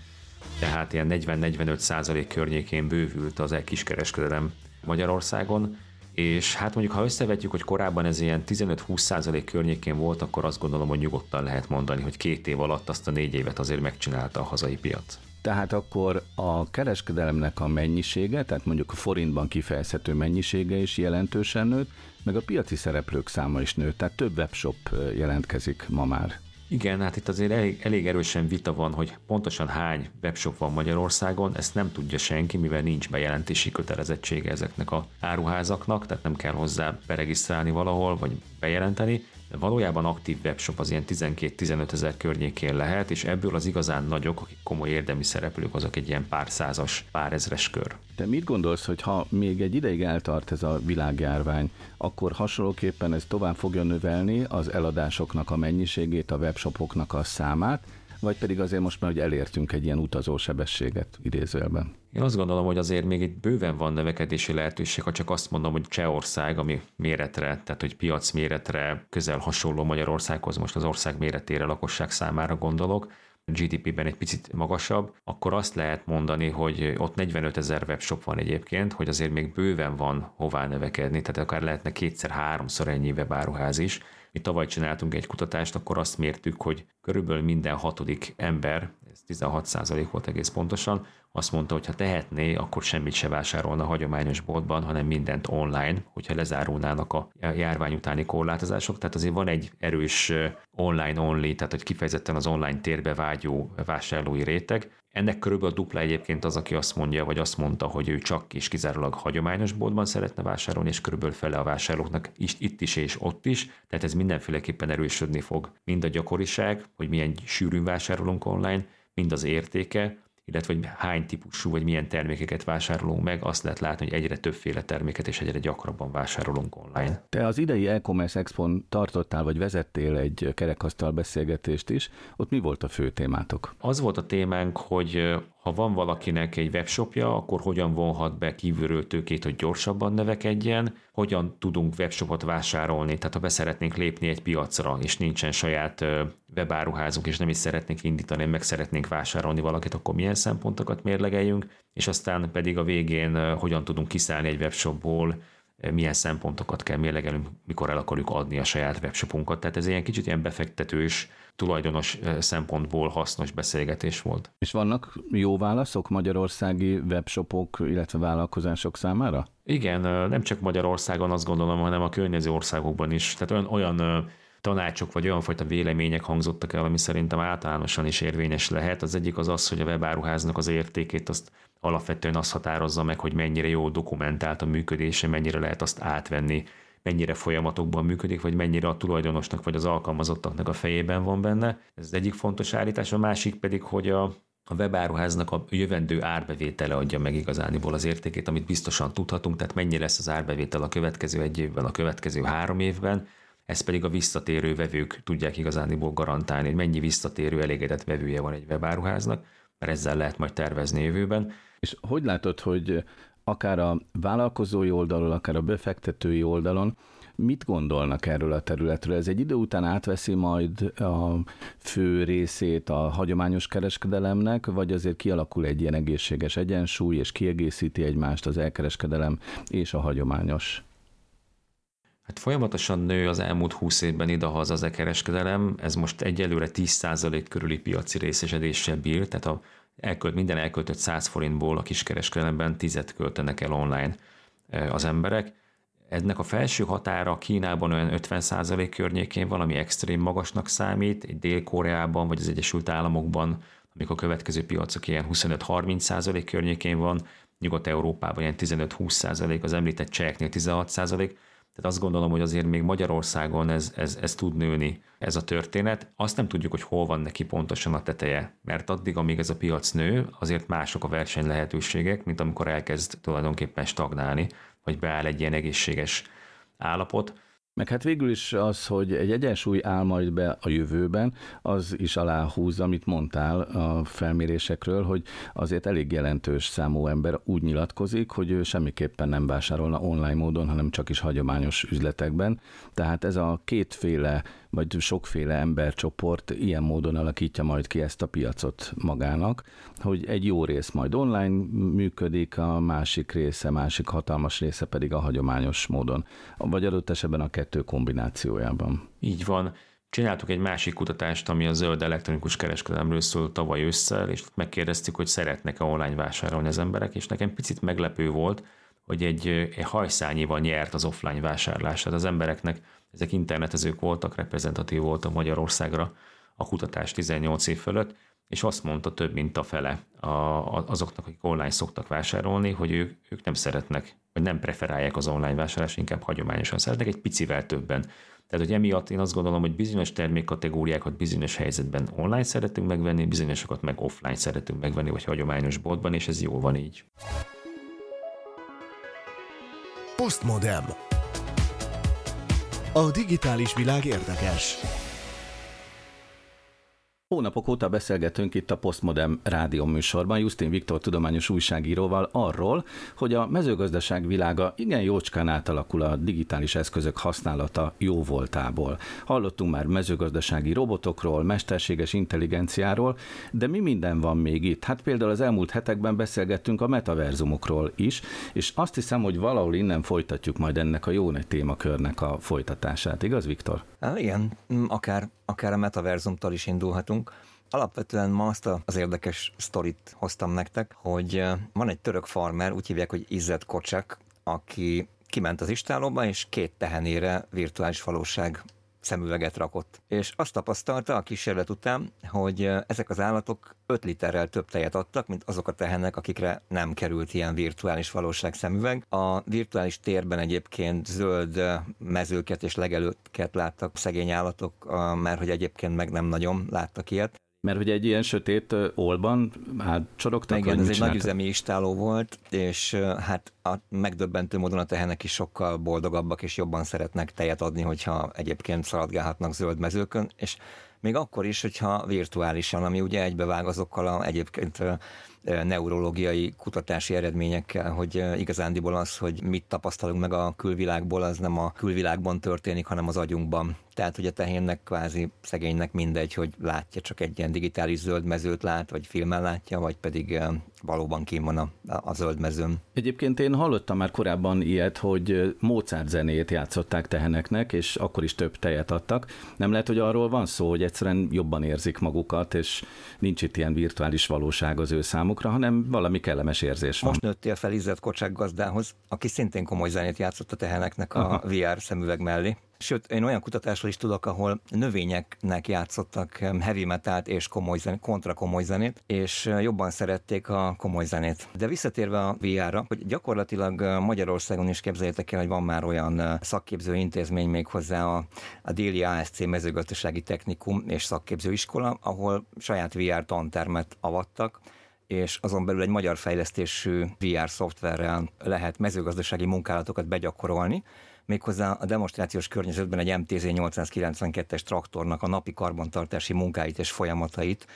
Speaker 8: tehát ilyen 40-45 százalék környékén bővült az e-kiskereskedelem Magyarországon, és hát mondjuk ha összevetjük, hogy korábban ez ilyen 15-20 százalék környékén volt, akkor azt gondolom, hogy nyugodtan lehet mondani, hogy két év alatt azt a négy évet azért megcsinálta a hazai piac.
Speaker 2: Tehát akkor a kereskedelemnek a mennyisége, tehát mondjuk a forintban kifejezhető mennyisége is jelentősen nőtt, meg a piaci szereplők száma is nőtt, tehát több webshop jelentkezik ma már.
Speaker 8: Igen, hát itt azért elég, elég erősen vita van, hogy pontosan hány webshop van Magyarországon, ezt nem tudja senki, mivel nincs bejelentési kötelezettsége ezeknek a áruházaknak, tehát nem kell hozzá beregisztrálni valahol, vagy bejelenteni, valójában aktív webshop az ilyen 12-15 ezer környékén lehet, és ebből az igazán nagyok, akik komoly érdemi szereplők, azok egy ilyen pár százas, pár ezres kör.
Speaker 2: Te mit gondolsz, hogy ha még egy ideig eltart ez a világjárvány, akkor hasonlóképpen ez tovább fogja növelni az eladásoknak a mennyiségét, a webshopoknak a számát, vagy pedig azért most már, hogy elértünk egy ilyen utazósebességet idézőjelben?
Speaker 8: Én azt gondolom, hogy azért még itt bőven van növekedési lehetőség, ha csak azt mondom, hogy Csehország, ami méretre, tehát hogy piac méretre közel hasonló Magyarországhoz, most az ország méretére, lakosság számára gondolok, GDP-ben egy picit magasabb, akkor azt lehet mondani, hogy ott 45 ezer webshop van egyébként, hogy azért még bőven van hová növekedni, tehát akár lehetne kétszer-háromszor ennyi webáruház is, mi tavaly csináltunk egy kutatást, akkor azt mértük, hogy körülbelül minden hatodik ember, 16% volt egész pontosan, azt mondta, hogy ha tehetné, akkor semmit se vásárolna hagyományos boltban, hanem mindent online, hogyha lezárulnának a járvány utáni korlátozások. Tehát azért van egy erős online only, tehát hogy kifejezetten az online térbe vágyó vásárlói réteg. Ennek körülbelül dupla egyébként az, aki azt mondja, vagy azt mondta, hogy ő csak és kizárólag hagyományos boltban szeretne vásárolni, és körülbelül fele a vásárlóknak is, itt is és ott is, tehát ez mindenféleképpen erősödni fog. Mind a gyakoriság, hogy milyen sűrűn vásárolunk online, mind az értéke, illetve hogy hány típusú vagy milyen termékeket vásárolunk meg, azt lehet látni, hogy egyre többféle terméket és egyre gyakrabban vásárolunk online.
Speaker 2: Te az idei e-commerce expon tartottál vagy vezettél egy kerekasztal beszélgetést is, ott mi volt a fő témátok?
Speaker 8: Az volt a témánk, hogy ha van valakinek egy webshopja, akkor hogyan vonhat be kívülről tőkét, hogy gyorsabban növekedjen, hogyan tudunk webshopot vásárolni, tehát ha beszeretnénk lépni egy piacra, és nincsen saját webáruházunk, és nem is szeretnénk indítani, meg szeretnénk vásárolni valakit, akkor milyen szempontokat mérlegeljünk, és aztán pedig a végén hogyan tudunk kiszállni egy webshopból, milyen szempontokat kell mérlegelnünk, mikor el akarjuk adni a saját webshopunkat. Tehát ez ilyen kicsit ilyen befektetős, tulajdonos szempontból hasznos beszélgetés volt.
Speaker 2: És vannak jó válaszok magyarországi webshopok, illetve vállalkozások számára?
Speaker 8: Igen, nem csak Magyarországon azt gondolom, hanem a környező országokban is. Tehát olyan, olyan tanácsok vagy olyan fajta vélemények hangzottak el, ami szerintem általánosan is érvényes lehet. Az egyik az az, hogy a webáruháznak az értékét azt alapvetően azt határozza meg, hogy mennyire jó dokumentált a működése, mennyire lehet azt átvenni, mennyire folyamatokban működik, vagy mennyire a tulajdonosnak vagy az alkalmazottaknak a fejében van benne. Ez az egyik fontos állítás, a másik pedig, hogy a, a webáruháznak a jövendő árbevétele adja meg igazániból az értékét, amit biztosan tudhatunk, tehát mennyi lesz az árbevétel a következő egy évben, a következő három évben, ezt pedig a visszatérő vevők tudják igazániból garantálni, hogy mennyi visszatérő elégedett vevője van egy webáruháznak, mert ezzel lehet majd tervezni jövőben.
Speaker 2: És hogy látod, hogy akár a vállalkozói oldalon, akár a befektetői oldalon Mit gondolnak erről a területről? Ez egy idő után átveszi majd a fő részét a hagyományos kereskedelemnek, vagy azért kialakul egy ilyen egészséges egyensúly, és kiegészíti egymást az elkereskedelem és a hagyományos?
Speaker 8: Hát folyamatosan nő az elmúlt 20 évben idehaza az e-kereskedelem, ez most egyelőre 10% körüli piaci részesedéssel bír, tehát a elkölt, minden elköltött 100 forintból a kiskereskedelemben 10 költenek el online e, az emberek. Ennek a felső határa Kínában olyan 50% környékén van, ami extrém magasnak számít, Dél-Koreában vagy az Egyesült Államokban, amikor a következő piacok ilyen 25-30% környékén van, Nyugat-Európában ilyen 15-20%, az említett cseheknél 16%, tehát azt gondolom, hogy azért még Magyarországon ez, ez, ez tud nőni, ez a történet. Azt nem tudjuk, hogy hol van neki pontosan a teteje, mert addig, amíg ez a piac nő, azért mások a verseny lehetőségek, mint amikor elkezd tulajdonképpen stagnálni, vagy beáll egy ilyen egészséges állapot.
Speaker 2: Meg hát végül is az, hogy egy egyensúly áll majd be a jövőben, az is aláhúzza, amit mondtál a felmérésekről, hogy azért elég jelentős számú ember úgy nyilatkozik, hogy ő semmiképpen nem vásárolna online módon, hanem csak is hagyományos üzletekben. Tehát ez a kétféle vagy sokféle embercsoport ilyen módon alakítja majd ki ezt a piacot magának, hogy egy jó rész majd online működik, a másik része, másik hatalmas része pedig a hagyományos módon, vagy adott esetben a kettő kombinációjában.
Speaker 8: Így van. Csináltuk egy másik kutatást, ami a zöld elektronikus kereskedelemről szól tavaly ősszel, és megkérdeztük, hogy szeretnek-e online vásárolni az emberek, és nekem picit meglepő volt, hogy egy, egy hajszányival nyert az offline vásárlás. Tehát az embereknek ezek internetezők voltak, reprezentatív volt a Magyarországra a kutatás 18 év fölött, és azt mondta több mint a fele a, azoknak, akik online szoktak vásárolni, hogy ők, ők nem szeretnek, vagy nem preferálják az online vásárlást, inkább hagyományosan szeretnek, egy picivel többen. Tehát, hogy emiatt én azt gondolom, hogy bizonyos termékkategóriákat bizonyos helyzetben online szeretünk megvenni, bizonyosokat meg offline szeretünk megvenni, vagy hagyományos boltban, és ez jól van így.
Speaker 1: Postmodem. A digitális világ érdekes.
Speaker 2: Hónapok óta beszélgetünk itt a Postmodern rádió műsorban Justin Viktor tudományos újságíróval arról, hogy a mezőgazdaság világa igen jócskán átalakul a digitális eszközök használata jó voltából. Hallottunk már mezőgazdasági robotokról, mesterséges intelligenciáról, de mi minden van még itt? Hát például az elmúlt hetekben beszélgettünk a metaverzumokról is, és azt hiszem, hogy valahol innen folytatjuk majd ennek a jó nagy témakörnek a folytatását. Igaz, Viktor?
Speaker 4: Igen, akár, akár a metaverzumtól is indulhatunk. Alapvetően ma azt az érdekes sztorit hoztam nektek, hogy van egy török farmer, úgy hívják, hogy Izzet Kocsak, aki kiment az istálóba, és két tehenére virtuális valóság szemüveget rakott. És azt tapasztalta a kísérlet után, hogy ezek az állatok 5 literrel több tejet adtak, mint azok a tehenek, akikre nem került ilyen virtuális valóság szemüveg. A virtuális térben egyébként zöld mezőket és legelőket láttak szegény állatok, mert hogy egyébként meg nem nagyon láttak ilyet.
Speaker 2: Mert hogy egy ilyen sötét olban átcsorogtak?
Speaker 4: Igen, ez egy nagy üzemi istáló volt, és hát a megdöbbentő módon a tehenek is sokkal boldogabbak, és jobban szeretnek tejet adni, hogyha egyébként szaladgálhatnak zöld mezőkön, és még akkor is, hogyha virtuálisan, ami ugye egybevág azokkal a egyébként neurológiai kutatási eredményekkel, hogy igazándiból az, hogy mit tapasztalunk meg a külvilágból, az nem a külvilágban történik, hanem az agyunkban. Tehát, hogy a tehénnek kvázi szegénynek mindegy, hogy látja csak egy ilyen digitális zöld mezőt lát, vagy filmen látja, vagy pedig valóban kim van a, a zöld mezőn.
Speaker 2: Egyébként én hallottam már korábban ilyet, hogy Mozart zenét játszották teheneknek, és akkor is több tejet adtak. Nem lehet, hogy arról van szó, hogy egyszerűen jobban érzik magukat, és nincs itt ilyen virtuális valóság az ő számukra, hanem valami kellemes érzés van.
Speaker 4: Most nőttél fel Izzet Kocsák gazdához, aki szintén komoly zenét játszott a teheneknek a Aha. VR szemüveg mellé. Sőt, én olyan kutatásról is tudok, ahol növényeknek játszottak heavy metalt és komoly zenét, kontra komoly zenét, és jobban szerették a komoly zenét. De visszatérve a VR-ra, hogy gyakorlatilag Magyarországon is képzeljétek el, hogy van már olyan szakképző intézmény még hozzá a, a déli ASC mezőgazdasági technikum és szakképzőiskola, ahol saját VR tantermet avattak, és azon belül egy magyar fejlesztésű VR szoftverrel lehet mezőgazdasági munkálatokat begyakorolni, méghozzá a demonstrációs környezetben egy MTZ 892-es traktornak a napi karbantartási munkáit és folyamatait,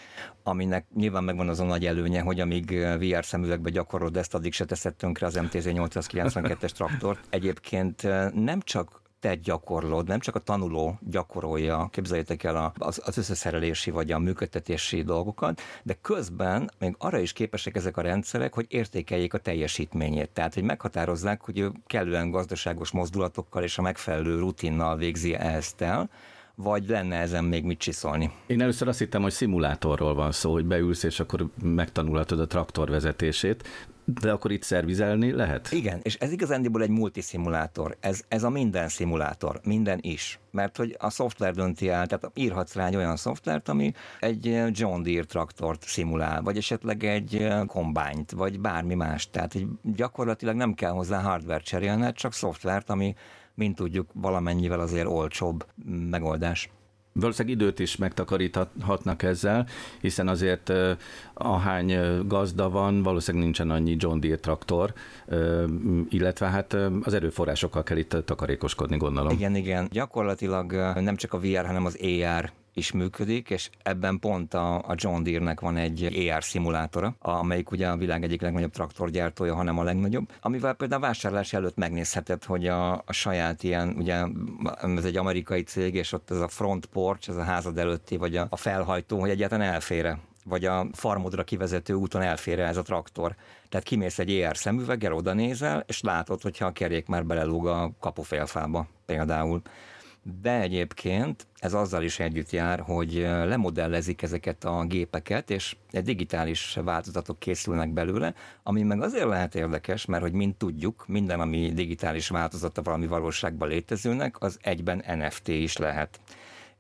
Speaker 4: aminek nyilván megvan az a nagy előnye, hogy amíg VR szemüvegbe gyakorolod ezt, addig se teszed tönkre az MTZ 892-es traktort. Egyébként nem csak te gyakorlod, nem csak a tanuló gyakorolja, képzeljétek el az, az összeszerelési vagy a működtetési dolgokat, de közben még arra is képesek ezek a rendszerek, hogy értékeljék a teljesítményét. Tehát, hogy meghatározzák, hogy ő kellően gazdaságos mozdulatokkal és a megfelelő rutinnal végzi ezt el, vagy lenne ezen még mit csiszolni?
Speaker 2: Én először azt hittem, hogy szimulátorról van szó, hogy beülsz, és akkor megtanulhatod a traktor vezetését, de akkor itt szervizelni lehet?
Speaker 4: Igen, és ez igazándiból egy multiszimulátor. Ez, ez a minden szimulátor, minden is. Mert hogy a szoftver dönti el, tehát írhatsz rá egy olyan szoftvert, ami egy John Deere traktort szimulál, vagy esetleg egy kombányt, vagy bármi más. Tehát hogy gyakorlatilag nem kell hozzá hardware cserélned, csak szoftvert, ami mint tudjuk, valamennyivel azért olcsóbb megoldás.
Speaker 2: Valószínűleg időt is megtakaríthatnak ezzel, hiszen azért ahány gazda van, valószínűleg nincsen annyi John Deere traktor, illetve hát az erőforrásokkal kell itt takarékoskodni, gondolom.
Speaker 4: Igen, igen. Gyakorlatilag nem csak a VR, hanem az AR is működik, és ebben pont a, a John Deere-nek van egy AR szimulátora, amelyik ugye a világ egyik legnagyobb traktorgyártója, hanem a legnagyobb, amivel például vásárlás előtt megnézheted, hogy a, a saját ilyen, ugye ez egy amerikai cég, és ott ez a front porch, ez a házad előtti, vagy a, a felhajtó, hogy egyáltalán elfére vagy a farmodra kivezető úton elfér ez a traktor. Tehát kimész egy ER szemüveggel, oda nézel, és látod, hogyha a kerék már belelúg a kapufélfába például de egyébként ez azzal is együtt jár, hogy lemodellezik ezeket a gépeket, és egy digitális változatok készülnek belőle, ami meg azért lehet érdekes, mert hogy mind tudjuk, minden, ami digitális változata valami valóságban létezőnek, az egyben NFT is lehet.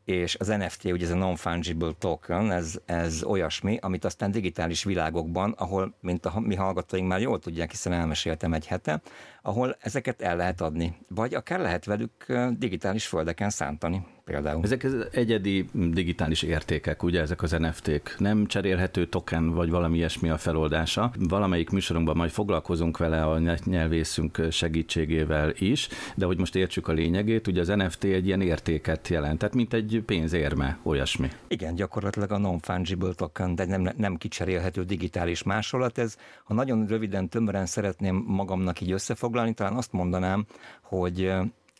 Speaker 4: És az NFT, ugye ez a non-fungible token, ez, ez olyasmi, amit aztán digitális világokban, ahol, mint a mi hallgatóink már jól tudják, hiszen elmeséltem egy hete, ahol ezeket el lehet adni, vagy akár lehet velük digitális földeken szántani például.
Speaker 2: Ezek az egyedi digitális értékek, ugye ezek az NFT-k. Nem cserélhető token vagy valami ilyesmi a feloldása. Valamelyik műsorunkban majd foglalkozunk vele a nyelvészünk segítségével is, de hogy most értsük a lényegét, ugye az NFT egy ilyen értéket jelent, tehát mint egy pénzérme, olyasmi.
Speaker 4: Igen, gyakorlatilag a non-fungible token, de nem, nem kicserélhető digitális másolat. Ez, ha nagyon röviden, tömören szeretném magamnak így összefoglalni, talán azt mondanám, hogy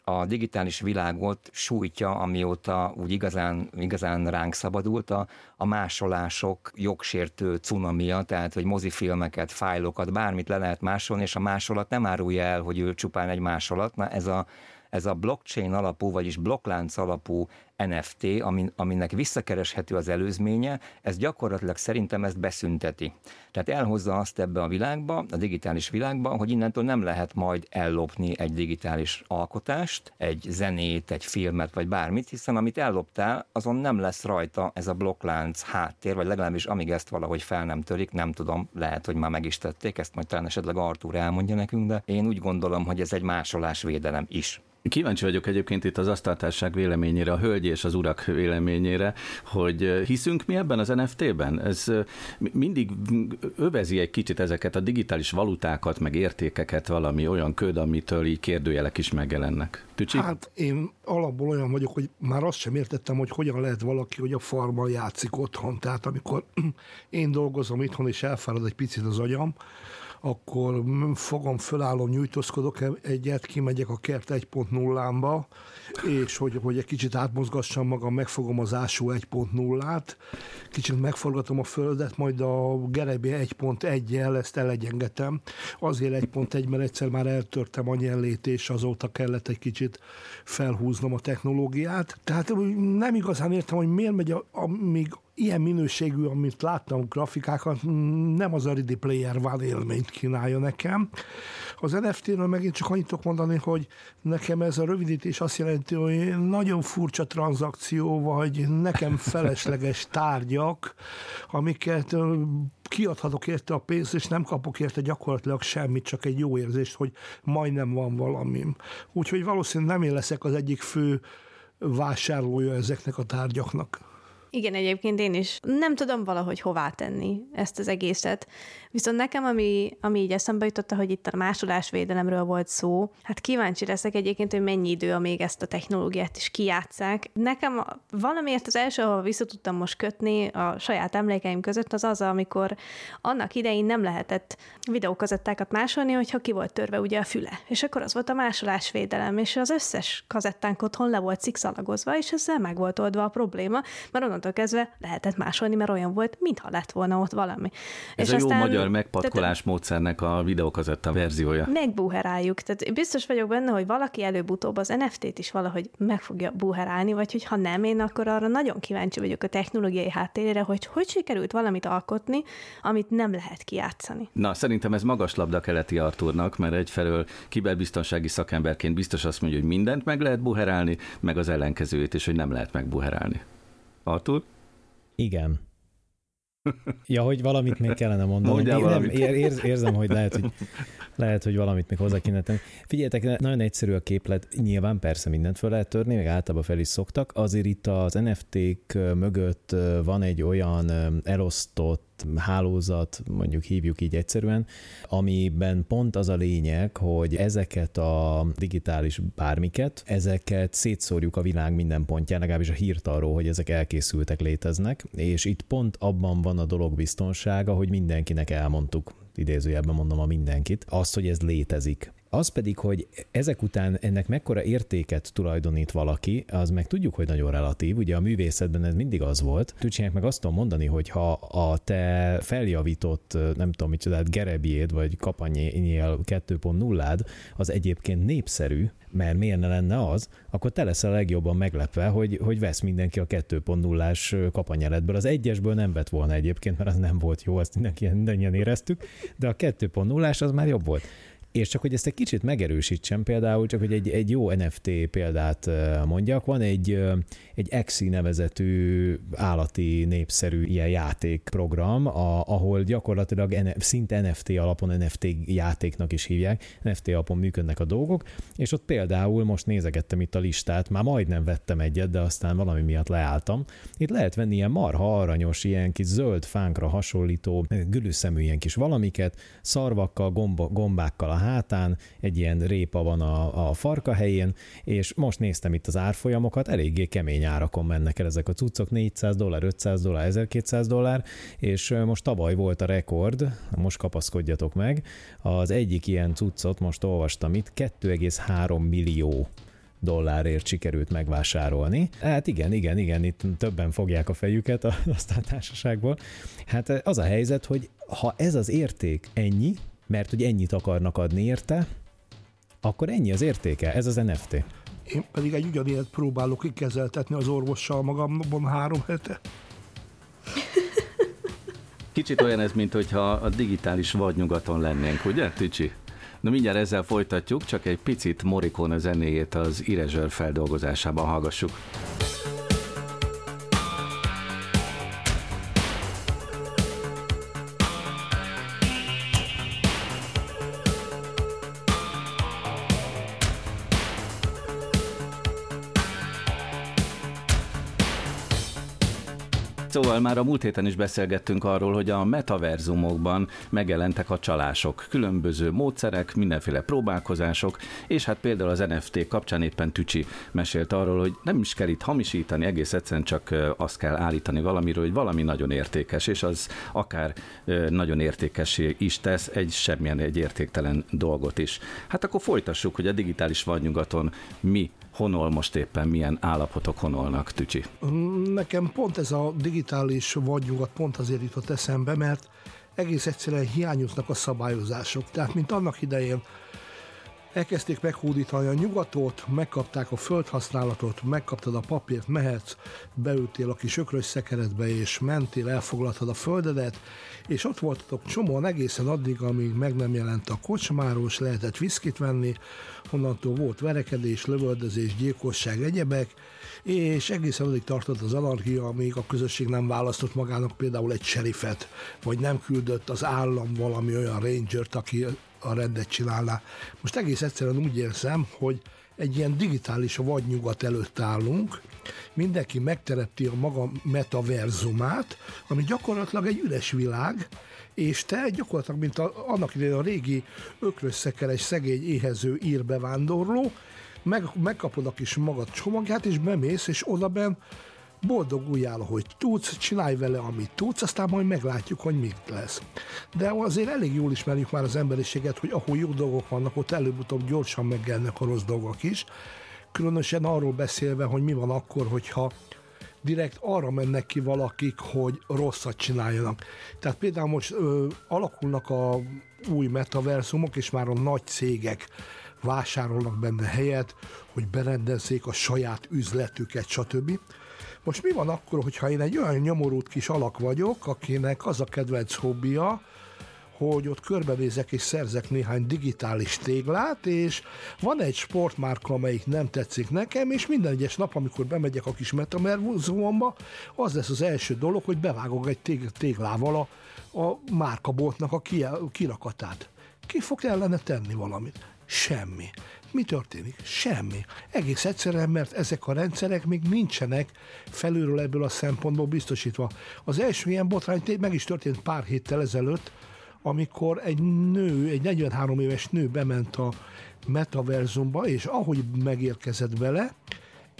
Speaker 4: a digitális világot sújtja, amióta úgy igazán, igazán ránk szabadult a, a másolások jogsértő cunamia, tehát hogy mozifilmeket, fájlokat, bármit le lehet másolni, és a másolat nem árulja el, hogy ő csupán egy másolat. Na ez a, ez a blockchain alapú, vagyis blokklánc alapú NFT, amin, aminek visszakereshető az előzménye, ez gyakorlatilag szerintem ezt beszünteti. Tehát elhozza azt ebbe a világba, a digitális világba, hogy innentől nem lehet majd ellopni egy digitális alkotást, egy zenét, egy filmet, vagy bármit, hiszen amit elloptál, azon nem lesz rajta ez a blokklánc háttér, vagy legalábbis amíg ezt valahogy fel nem törik, nem tudom, lehet, hogy már meg is tették, ezt majd talán esetleg Artur elmondja nekünk, de én úgy gondolom, hogy ez egy másolásvédelem is.
Speaker 2: Kíváncsi vagyok egyébként itt az asztaltárság véleményére, a hölgy és az urak véleményére, hogy hiszünk mi ebben az NFT-ben? Ez mindig övezi egy kicsit ezeket a digitális valutákat, meg értékeket valami olyan köd, amitől így kérdőjelek is megjelennek.
Speaker 6: Tücsi? Hát én alapból olyan vagyok, hogy már azt sem értettem, hogy hogyan lehet valaki, hogy a farmmal játszik otthon. Tehát amikor én dolgozom itthon, és elfárad egy picit az agyam, akkor fogom, fölállom, nyújtózkodok egyet, kimegyek a kert 1.0-ámba, és hogy, hogy egy kicsit átmozgassam magam, megfogom az ásó 1.0-át, kicsit megforgatom a földet, majd a gerebé 1.1-jel ezt elegyengetem. Azért 1.1, mert egyszer már eltörtem a nyellét, és azóta kellett egy kicsit felhúznom a technológiát. Tehát nem igazán értem, hogy miért megy, amíg ilyen minőségű, amit láttam grafikákat, nem az a Ready Player van élményt kínálja nekem. Az NFT-ről megint csak annyit tudok mondani, hogy nekem ez a rövidítés azt jelenti, hogy nagyon furcsa tranzakció, vagy nekem felesleges tárgyak, amiket kiadhatok érte a pénzt, és nem kapok érte gyakorlatilag semmit, csak egy jó érzést, hogy majdnem van valamim. Úgyhogy valószínűleg nem én leszek az egyik fő vásárlója ezeknek a tárgyaknak.
Speaker 3: Igen, egyébként én is nem tudom valahogy hová tenni ezt az egészet. Viszont nekem, ami, ami így eszembe jutott, hogy itt a másolásvédelemről volt szó, hát kíváncsi leszek egyébként, hogy mennyi idő, amíg ezt a technológiát is kijátszák. Nekem valamiért az első, ahol vissza tudtam most kötni a saját emlékeim között, az az, amikor annak idején nem lehetett videókazettákat másolni, hogyha ki volt törve ugye a füle. És akkor az volt a másolásvédelem, és az összes kazettánk otthon le volt szikszalagozva, és ezzel meg volt oldva a probléma, mert onnantól kezdve lehetett másolni, mert olyan volt, mintha lett volna ott valami.
Speaker 2: Ez és a jó aztán, magyar megpatkolás módszernek a videókazetta verziója.
Speaker 3: Megbuheráljuk. Tehát biztos vagyok benne, hogy valaki előbb-utóbb az NFT-t is valahogy meg fogja buherálni, vagy hogy ha nem én, akkor arra nagyon kíváncsi vagyok a technológiai háttérére, hogy hogy sikerült valamit alkotni, amit nem lehet kijátszani.
Speaker 2: Na, szerintem ez magas labda keleti Arturnak, mert egyfelől kiberbiztonsági szakemberként biztos azt mondja, hogy mindent meg lehet buherálni, meg az ellenkezőjét is, hogy nem lehet megbuherálni. Artur?
Speaker 5: Igen. Ja, hogy valamit még kellene mondani. Mondjál nem, ér, érzem, hogy lehet, hogy lehet, hogy valamit még hozzá kéne tenni. Figyeljetek, nagyon egyszerű a képlet, nyilván persze mindent fel lehet törni, meg általában fel is szoktak. Azért itt az NFT-k mögött van egy olyan elosztott hálózat, mondjuk hívjuk így egyszerűen, amiben pont az a lényeg, hogy ezeket a digitális bármiket, ezeket szétszórjuk a világ minden pontján, legalábbis a hírt arról, hogy ezek elkészültek, léteznek, és itt pont abban van a dolog biztonsága, hogy mindenkinek elmondtuk idézőjelben mondom a mindenkit, azt, hogy ez létezik. Az pedig, hogy ezek után ennek mekkora értéket tulajdonít valaki, az meg tudjuk, hogy nagyon relatív. Ugye a művészetben ez mindig az volt. Tücsinek meg azt tudom mondani, hogy ha a te feljavított, nem tudom mit csinált, gerebjéd vagy kapanyél 2.0-ád az egyébként népszerű, mert miért ne lenne az, akkor te leszel a legjobban meglepve, hogy, hogy vesz mindenki a 2.0-ás kapanyeletből. Az egyesből nem vett volna egyébként, mert az nem volt jó, azt mindenki, mindannyian éreztük, de a 2.0-ás az már jobb volt. És csak hogy ezt egy kicsit megerősítsem, például csak hogy egy, egy jó NFT példát mondjak, van egy, egy Exi nevezetű állati népszerű ilyen játékprogram, a, ahol gyakorlatilag szinte NFT alapon NFT játéknak is hívják, NFT alapon működnek a dolgok, és ott például most nézegettem itt a listát, már majdnem vettem egyet, de aztán valami miatt leálltam. Itt lehet venni ilyen marha aranyos, ilyen kis zöld fánkra hasonlító, gülüszemű ilyen kis valamiket, szarvakkal, gomba, gombákkal a hátán, egy ilyen répa van a, a farka helyén, és most néztem itt az árfolyamokat, eléggé kemény árakon mennek el ezek a cuccok, 400 dollár, 500 dollár, 1200 dollár, és most tavaly volt a rekord, most kapaszkodjatok meg, az egyik ilyen cuccot most olvastam itt, 2,3 millió dollárért sikerült megvásárolni. Hát igen, igen, igen, itt többen fogják a fejüket a társaságból. Hát az a helyzet, hogy ha ez az érték ennyi, mert hogy ennyit akarnak adni érte, akkor ennyi az értéke, ez az NFT.
Speaker 6: Én pedig egy ugyanilyet próbálok kikezeltetni az orvossal magamban három hete.
Speaker 2: Kicsit olyan ez, mint hogyha a digitális vadnyugaton lennénk, ugye, Tücsi? Na mindjárt ezzel folytatjuk, csak egy picit Morricone zenéjét az Erasure feldolgozásában hallgassuk. Szóval már a múlt héten is beszélgettünk arról, hogy a metaverzumokban megjelentek a csalások, különböző módszerek, mindenféle próbálkozások, és hát például az NFT kapcsán éppen Tücsi mesélt arról, hogy nem is kell itt hamisítani, egész egyszerűen csak azt kell állítani valamiről, hogy valami nagyon értékes, és az akár nagyon értékes is tesz egy semmilyen egy értéktelen dolgot is. Hát akkor folytassuk, hogy a digitális vadnyugaton mi honol most éppen, milyen állapotok honolnak, Tücsi?
Speaker 6: Nekem pont ez a digitális vadnyugat pont azért jutott eszembe, mert egész egyszerűen hiányoznak a szabályozások. Tehát, mint annak idején elkezdték meghódítani a nyugatot, megkapták a földhasználatot, megkaptad a papírt, mehetsz, beültél a kis ökrös szekeredbe, és mentél, elfoglaltad a földedet, és ott voltatok csomóan egészen addig, amíg meg nem jelent a kocsmáros, lehetett viszkit venni, onnantól volt verekedés, lövöldözés, gyilkosság, egyebek, és egészen addig tartott az anarchia, amíg a közösség nem választott magának például egy serifet, vagy nem küldött az állam valami olyan rangert, aki a rendet csinálná. Most egész egyszerűen úgy érzem, hogy egy ilyen digitális vadnyugat előtt állunk, mindenki megteremti a maga metaverzumát, ami gyakorlatilag egy üres világ, és te gyakorlatilag, mint a, annak idején a régi ökrösszekeres szegény éhező írbevándorló, meg, megkapod a kis magad csomagját, és bemész, és odaben boldoguljál, hogy tudsz, csinálj vele, amit tudsz, aztán majd meglátjuk, hogy mit lesz. De azért elég jól ismerjük már az emberiséget, hogy ahol jó dolgok vannak, ott előbb-utóbb gyorsan meggelnek a rossz dolgok is. Különösen arról beszélve, hogy mi van akkor, hogyha direkt arra mennek ki valakik, hogy rosszat csináljanak. Tehát például most ö, alakulnak a új metaversumok, és már a nagy cégek vásárolnak benne helyet, hogy berendezzék a saját üzletüket, stb. Most mi van akkor, hogyha én egy olyan nyomorult kis alak vagyok, akinek az a kedvenc hobbija, hogy ott körbenézek és szerzek néhány digitális téglát, és van egy sportmárka, amelyik nem tetszik nekem, és minden egyes nap, amikor bemegyek a kis metamerzumomba, az lesz az első dolog, hogy bevágok egy téglával a, a márkaboltnak a kirakatát. Ki fog ellene tenni valamit? Semmi. Mi történik? Semmi. Egész egyszerűen, mert ezek a rendszerek még nincsenek felülről ebből a szempontból biztosítva. Az első ilyen botrány meg is történt pár héttel ezelőtt, amikor egy nő, egy 43 éves nő bement a metaverzumba, és ahogy megérkezett bele,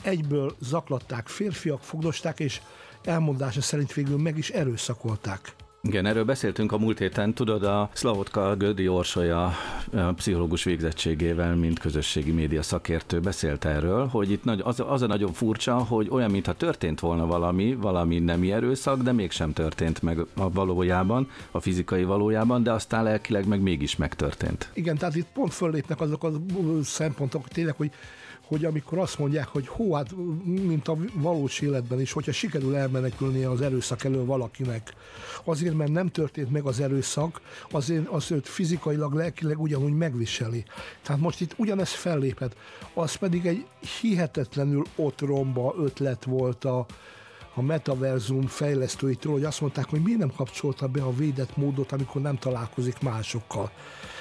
Speaker 6: egyből zaklatták férfiak, fogdosták, és elmondása szerint végül meg is erőszakolták.
Speaker 2: Igen, erről beszéltünk a múlt héten, tudod, a Szlavotka Gödi Orsolya pszichológus végzettségével, mint közösségi média szakértő beszélt erről, hogy itt nagy, az, az a nagyon furcsa, hogy olyan, mintha történt volna valami, valami nemi erőszak, de mégsem történt meg a valójában, a fizikai valójában, de aztán lelkileg meg mégis megtörtént.
Speaker 6: Igen, tehát itt pont föllépnek azok a szempontok, tényleg, hogy hogy amikor azt mondják, hogy hó, hát mint a valós életben is, hogyha sikerül elmenekülni az erőszak elől valakinek, azért, mert nem történt meg az erőszak, azért az őt fizikailag, lelkileg ugyanúgy megviseli. Tehát most itt ugyanez felléphet. Az pedig egy hihetetlenül otromba ötlet volt a, a metaverzum fejlesztőitől, hogy azt mondták, hogy miért nem kapcsolta be a védett módot, amikor nem találkozik másokkal.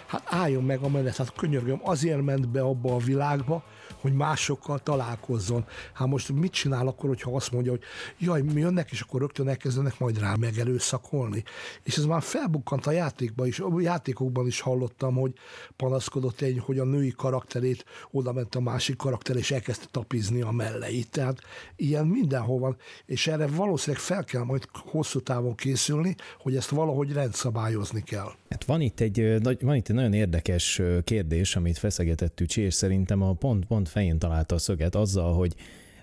Speaker 6: Hát álljon meg a menet, hát könyörgöm, azért ment be abba a világba, hogy másokkal találkozzon. Hát most mit csinál akkor, hogyha azt mondja, hogy jaj, mi jönnek, és akkor rögtön elkezdenek majd rá megerőszakolni. És ez már felbukkant a játékban is, a játékokban is hallottam, hogy panaszkodott egy, hogy a női karakterét oda ment a másik karakter, és elkezdte tapizni a melleit. Tehát ilyen mindenhol van, és erre valószínűleg fel kell majd hosszú távon készülni, hogy ezt valahogy rendszabályozni kell.
Speaker 5: Hát van itt egy, van itt egy nagyon érdekes kérdés, amit feszegetett Tücsi, és szerintem a pont, pont fején találta a szöget azzal, hogy,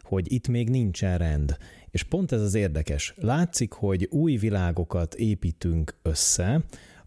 Speaker 5: hogy itt még nincsen rend. És pont ez az érdekes. Látszik, hogy új világokat építünk össze,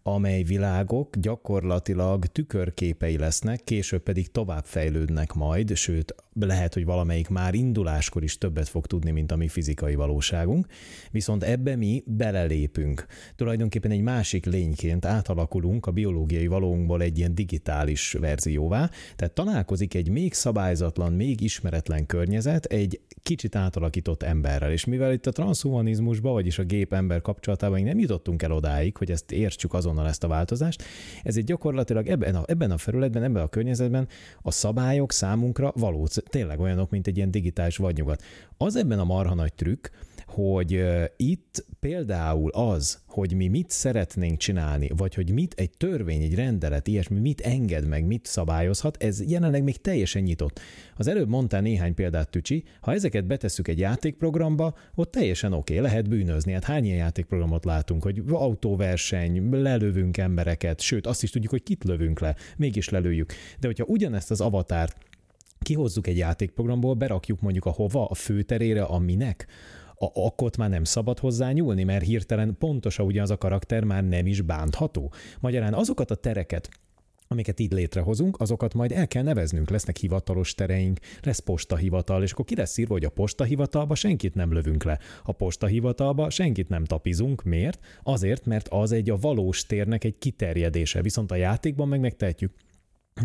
Speaker 5: amely világok gyakorlatilag tükörképei lesznek, később pedig tovább fejlődnek majd, sőt, lehet, hogy valamelyik már induláskor is többet fog tudni, mint a mi fizikai valóságunk, viszont ebbe mi belelépünk. Tulajdonképpen egy másik lényként átalakulunk a biológiai valóunkból egy ilyen digitális verzióvá, tehát találkozik egy még szabályzatlan, még ismeretlen környezet egy kicsit átalakított emberrel, és mivel itt a transhumanizmusban, vagyis a gép-ember kapcsolatában nem jutottunk el odáig, hogy ezt értsük azonnal ezt a változást, ez egy gyakorlatilag ebben a, ebben a felületben, ebben a környezetben a szabályok számunkra való, tényleg olyanok, mint egy ilyen digitális vadnyugat. Az ebben a marha nagy trükk, hogy itt például az, hogy mi mit szeretnénk csinálni, vagy hogy mit egy törvény, egy rendelet, ilyesmi mit enged meg, mit szabályozhat, ez jelenleg még teljesen nyitott. Az előbb mondtál néhány példát, Tücsi, ha ezeket betesszük egy játékprogramba, ott teljesen oké, okay, lehet bűnözni. Hát hány ilyen játékprogramot látunk, hogy autóverseny, lelövünk embereket, sőt azt is tudjuk, hogy kit lövünk le, mégis lelőjük. De hogyha ugyanezt az avatárt kihozzuk egy játékprogramból, berakjuk mondjuk a hova, a főterére, a minek, a, akkor már nem szabad hozzá nyúlni, mert hirtelen pontosan ugyanaz a karakter már nem is bántható. Magyarán azokat a tereket, amiket itt létrehozunk, azokat majd el kell neveznünk. Lesznek hivatalos tereink, lesz postahivatal, és akkor ki lesz írva, hogy a postahivatalba senkit nem lövünk le. A postahivatalba senkit nem tapizunk. Miért? Azért, mert az egy a valós térnek egy kiterjedése, viszont a játékban meg megtehetjük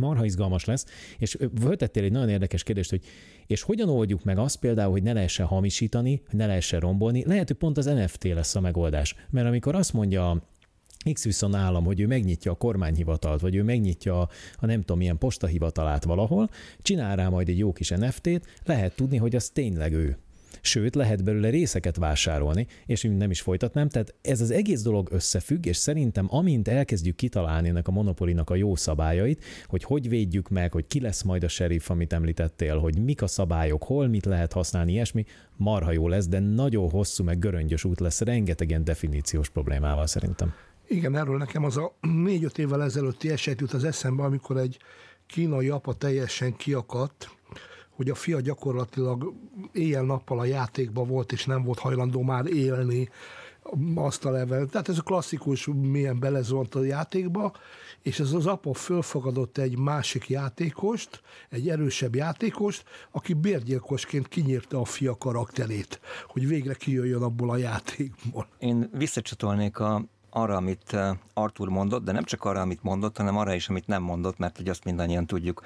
Speaker 5: marha izgalmas lesz, és föltettél egy nagyon érdekes kérdést, hogy és hogyan oldjuk meg azt például, hogy ne lehessen hamisítani, hogy ne lehessen rombolni, lehet, hogy pont az NFT lesz a megoldás. Mert amikor azt mondja X viszont állam, hogy ő megnyitja a kormányhivatalt, vagy ő megnyitja a, a nem tudom milyen postahivatalát valahol, csinál rá majd egy jó kis NFT-t, lehet tudni, hogy az tényleg ő sőt lehet belőle részeket vásárolni, és nem is folytatnám, tehát ez az egész dolog összefügg, és szerintem amint elkezdjük kitalálni ennek a monopolinak a jó szabályait, hogy hogy védjük meg, hogy ki lesz majd a sheriff, amit említettél, hogy mik a szabályok, hol mit lehet használni, ilyesmi, marha jó lesz, de nagyon hosszú, meg göröngyös út lesz, rengeteg ilyen definíciós problémával szerintem.
Speaker 6: Igen, erről nekem az a négy-öt évvel ezelőtti eset jut az eszembe, amikor egy kínai apa teljesen kiakadt, hogy a fia gyakorlatilag éjjel-nappal a játékban volt, és nem volt hajlandó már élni azt a level. Tehát ez a klasszikus, milyen belezont a játékba, és ez az apa fölfogadott egy másik játékost, egy erősebb játékost, aki bérgyilkosként kinyírta a fia karakterét, hogy végre kijöjjön abból a játékból.
Speaker 4: Én visszacsatolnék a, arra, amit Arthur mondott, de nem csak arra, amit mondott, hanem arra is, amit nem mondott, mert hogy azt mindannyian tudjuk,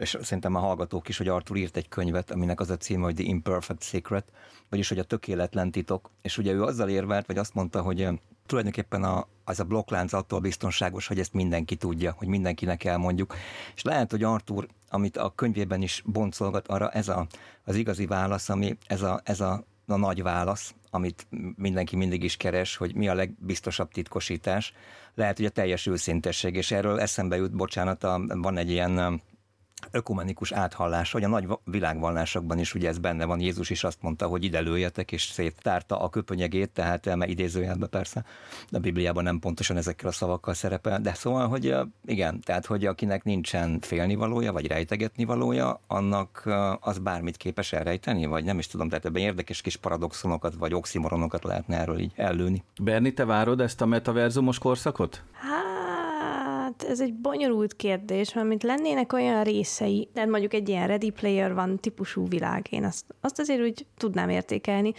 Speaker 4: és szerintem a hallgatók is, hogy Arthur írt egy könyvet, aminek az a címe, hogy The Imperfect Secret, vagyis hogy a tökéletlen titok, és ugye ő azzal érvelt, vagy azt mondta, hogy tulajdonképpen a, az a blokklánc attól biztonságos, hogy ezt mindenki tudja, hogy mindenkinek elmondjuk. És lehet, hogy Arthur, amit a könyvében is boncolgat, arra ez a, az igazi válasz, ami ez a, ez a, a nagy válasz, amit mindenki mindig is keres, hogy mi a legbiztosabb titkosítás. Lehet, hogy a teljes őszintesség, és erről eszembe jut, bocsánat, a, van egy ilyen ökumenikus áthallás, hogy a nagy világvallásokban is ugye ez benne van. Jézus is azt mondta, hogy ide lőjetek, és széttárta a köpönyegét, tehát elme idézőjelbe persze, de a Bibliában nem pontosan ezekkel a szavakkal szerepel, de szóval, hogy igen, tehát, hogy akinek nincsen félnivalója, vagy rejtegetni valója, annak az bármit képes elrejteni, vagy nem is tudom, tehát ebben érdekes kis paradoxonokat, vagy oximoronokat lehetne erről így ellőni.
Speaker 2: Berni, te várod ezt a metaverzumos korszakot?
Speaker 3: Hát ez egy bonyolult kérdés, mert mint lennének olyan részei, tehát mondjuk egy ilyen Ready Player van típusú világ, én azt, azt azért úgy tudnám értékelni,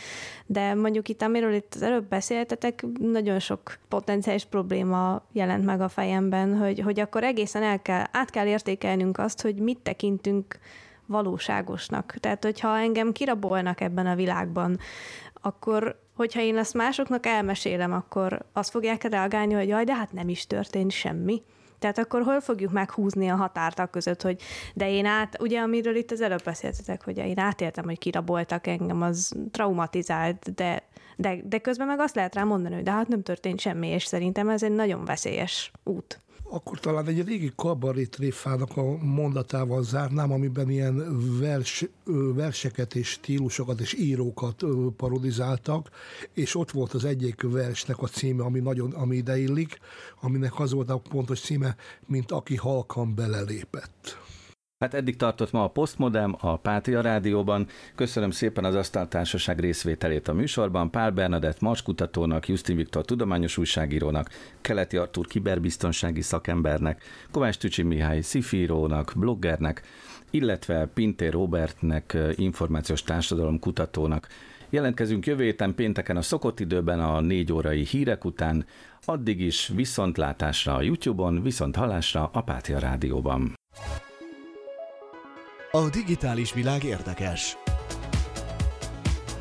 Speaker 3: de mondjuk itt, amiről itt az előbb beszéltetek, nagyon sok potenciális probléma jelent meg a fejemben, hogy, hogy akkor egészen el kell, át kell értékelnünk azt, hogy mit tekintünk valóságosnak. Tehát, hogyha engem kirabolnak ebben a világban, akkor hogyha én ezt másoknak elmesélem, akkor azt fogják reagálni, hogy jaj, de hát nem is történt semmi. Tehát akkor hol fogjuk meghúzni a határt a között, hogy de én át, ugye amiről itt az előbb beszéltetek, hogy én átéltem, hogy kiraboltak engem, az traumatizált, de, de, de közben meg azt lehet rá mondani, hogy de hát nem történt semmi, és szerintem ez egy nagyon veszélyes út
Speaker 6: akkor talán egy régi kabarétréfának a mondatával zárnám, amiben ilyen vers, verseket és stílusokat és írókat parodizáltak, és ott volt az egyik versnek a címe, ami nagyon ami ide illik, aminek az volt a pontos címe, mint aki halkan belelépett.
Speaker 2: Hát eddig tartott ma a Postmodem a Pátria Rádióban. Köszönöm szépen az Asztaltársaság részvételét a műsorban. Pál Bernadett marskutatónak, Justin Viktor tudományos újságírónak, Keleti Artur kiberbiztonsági szakembernek, Kovács Tücsi Mihály szifírónak, bloggernek, illetve Pintér Robertnek, információs társadalom kutatónak. Jelentkezünk jövő héten pénteken a szokott időben a négy órai hírek után, addig is viszontlátásra a YouTube-on, viszont halásra a Pátia Rádióban.
Speaker 1: A digitális világ érdekes.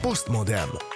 Speaker 1: Postmodern.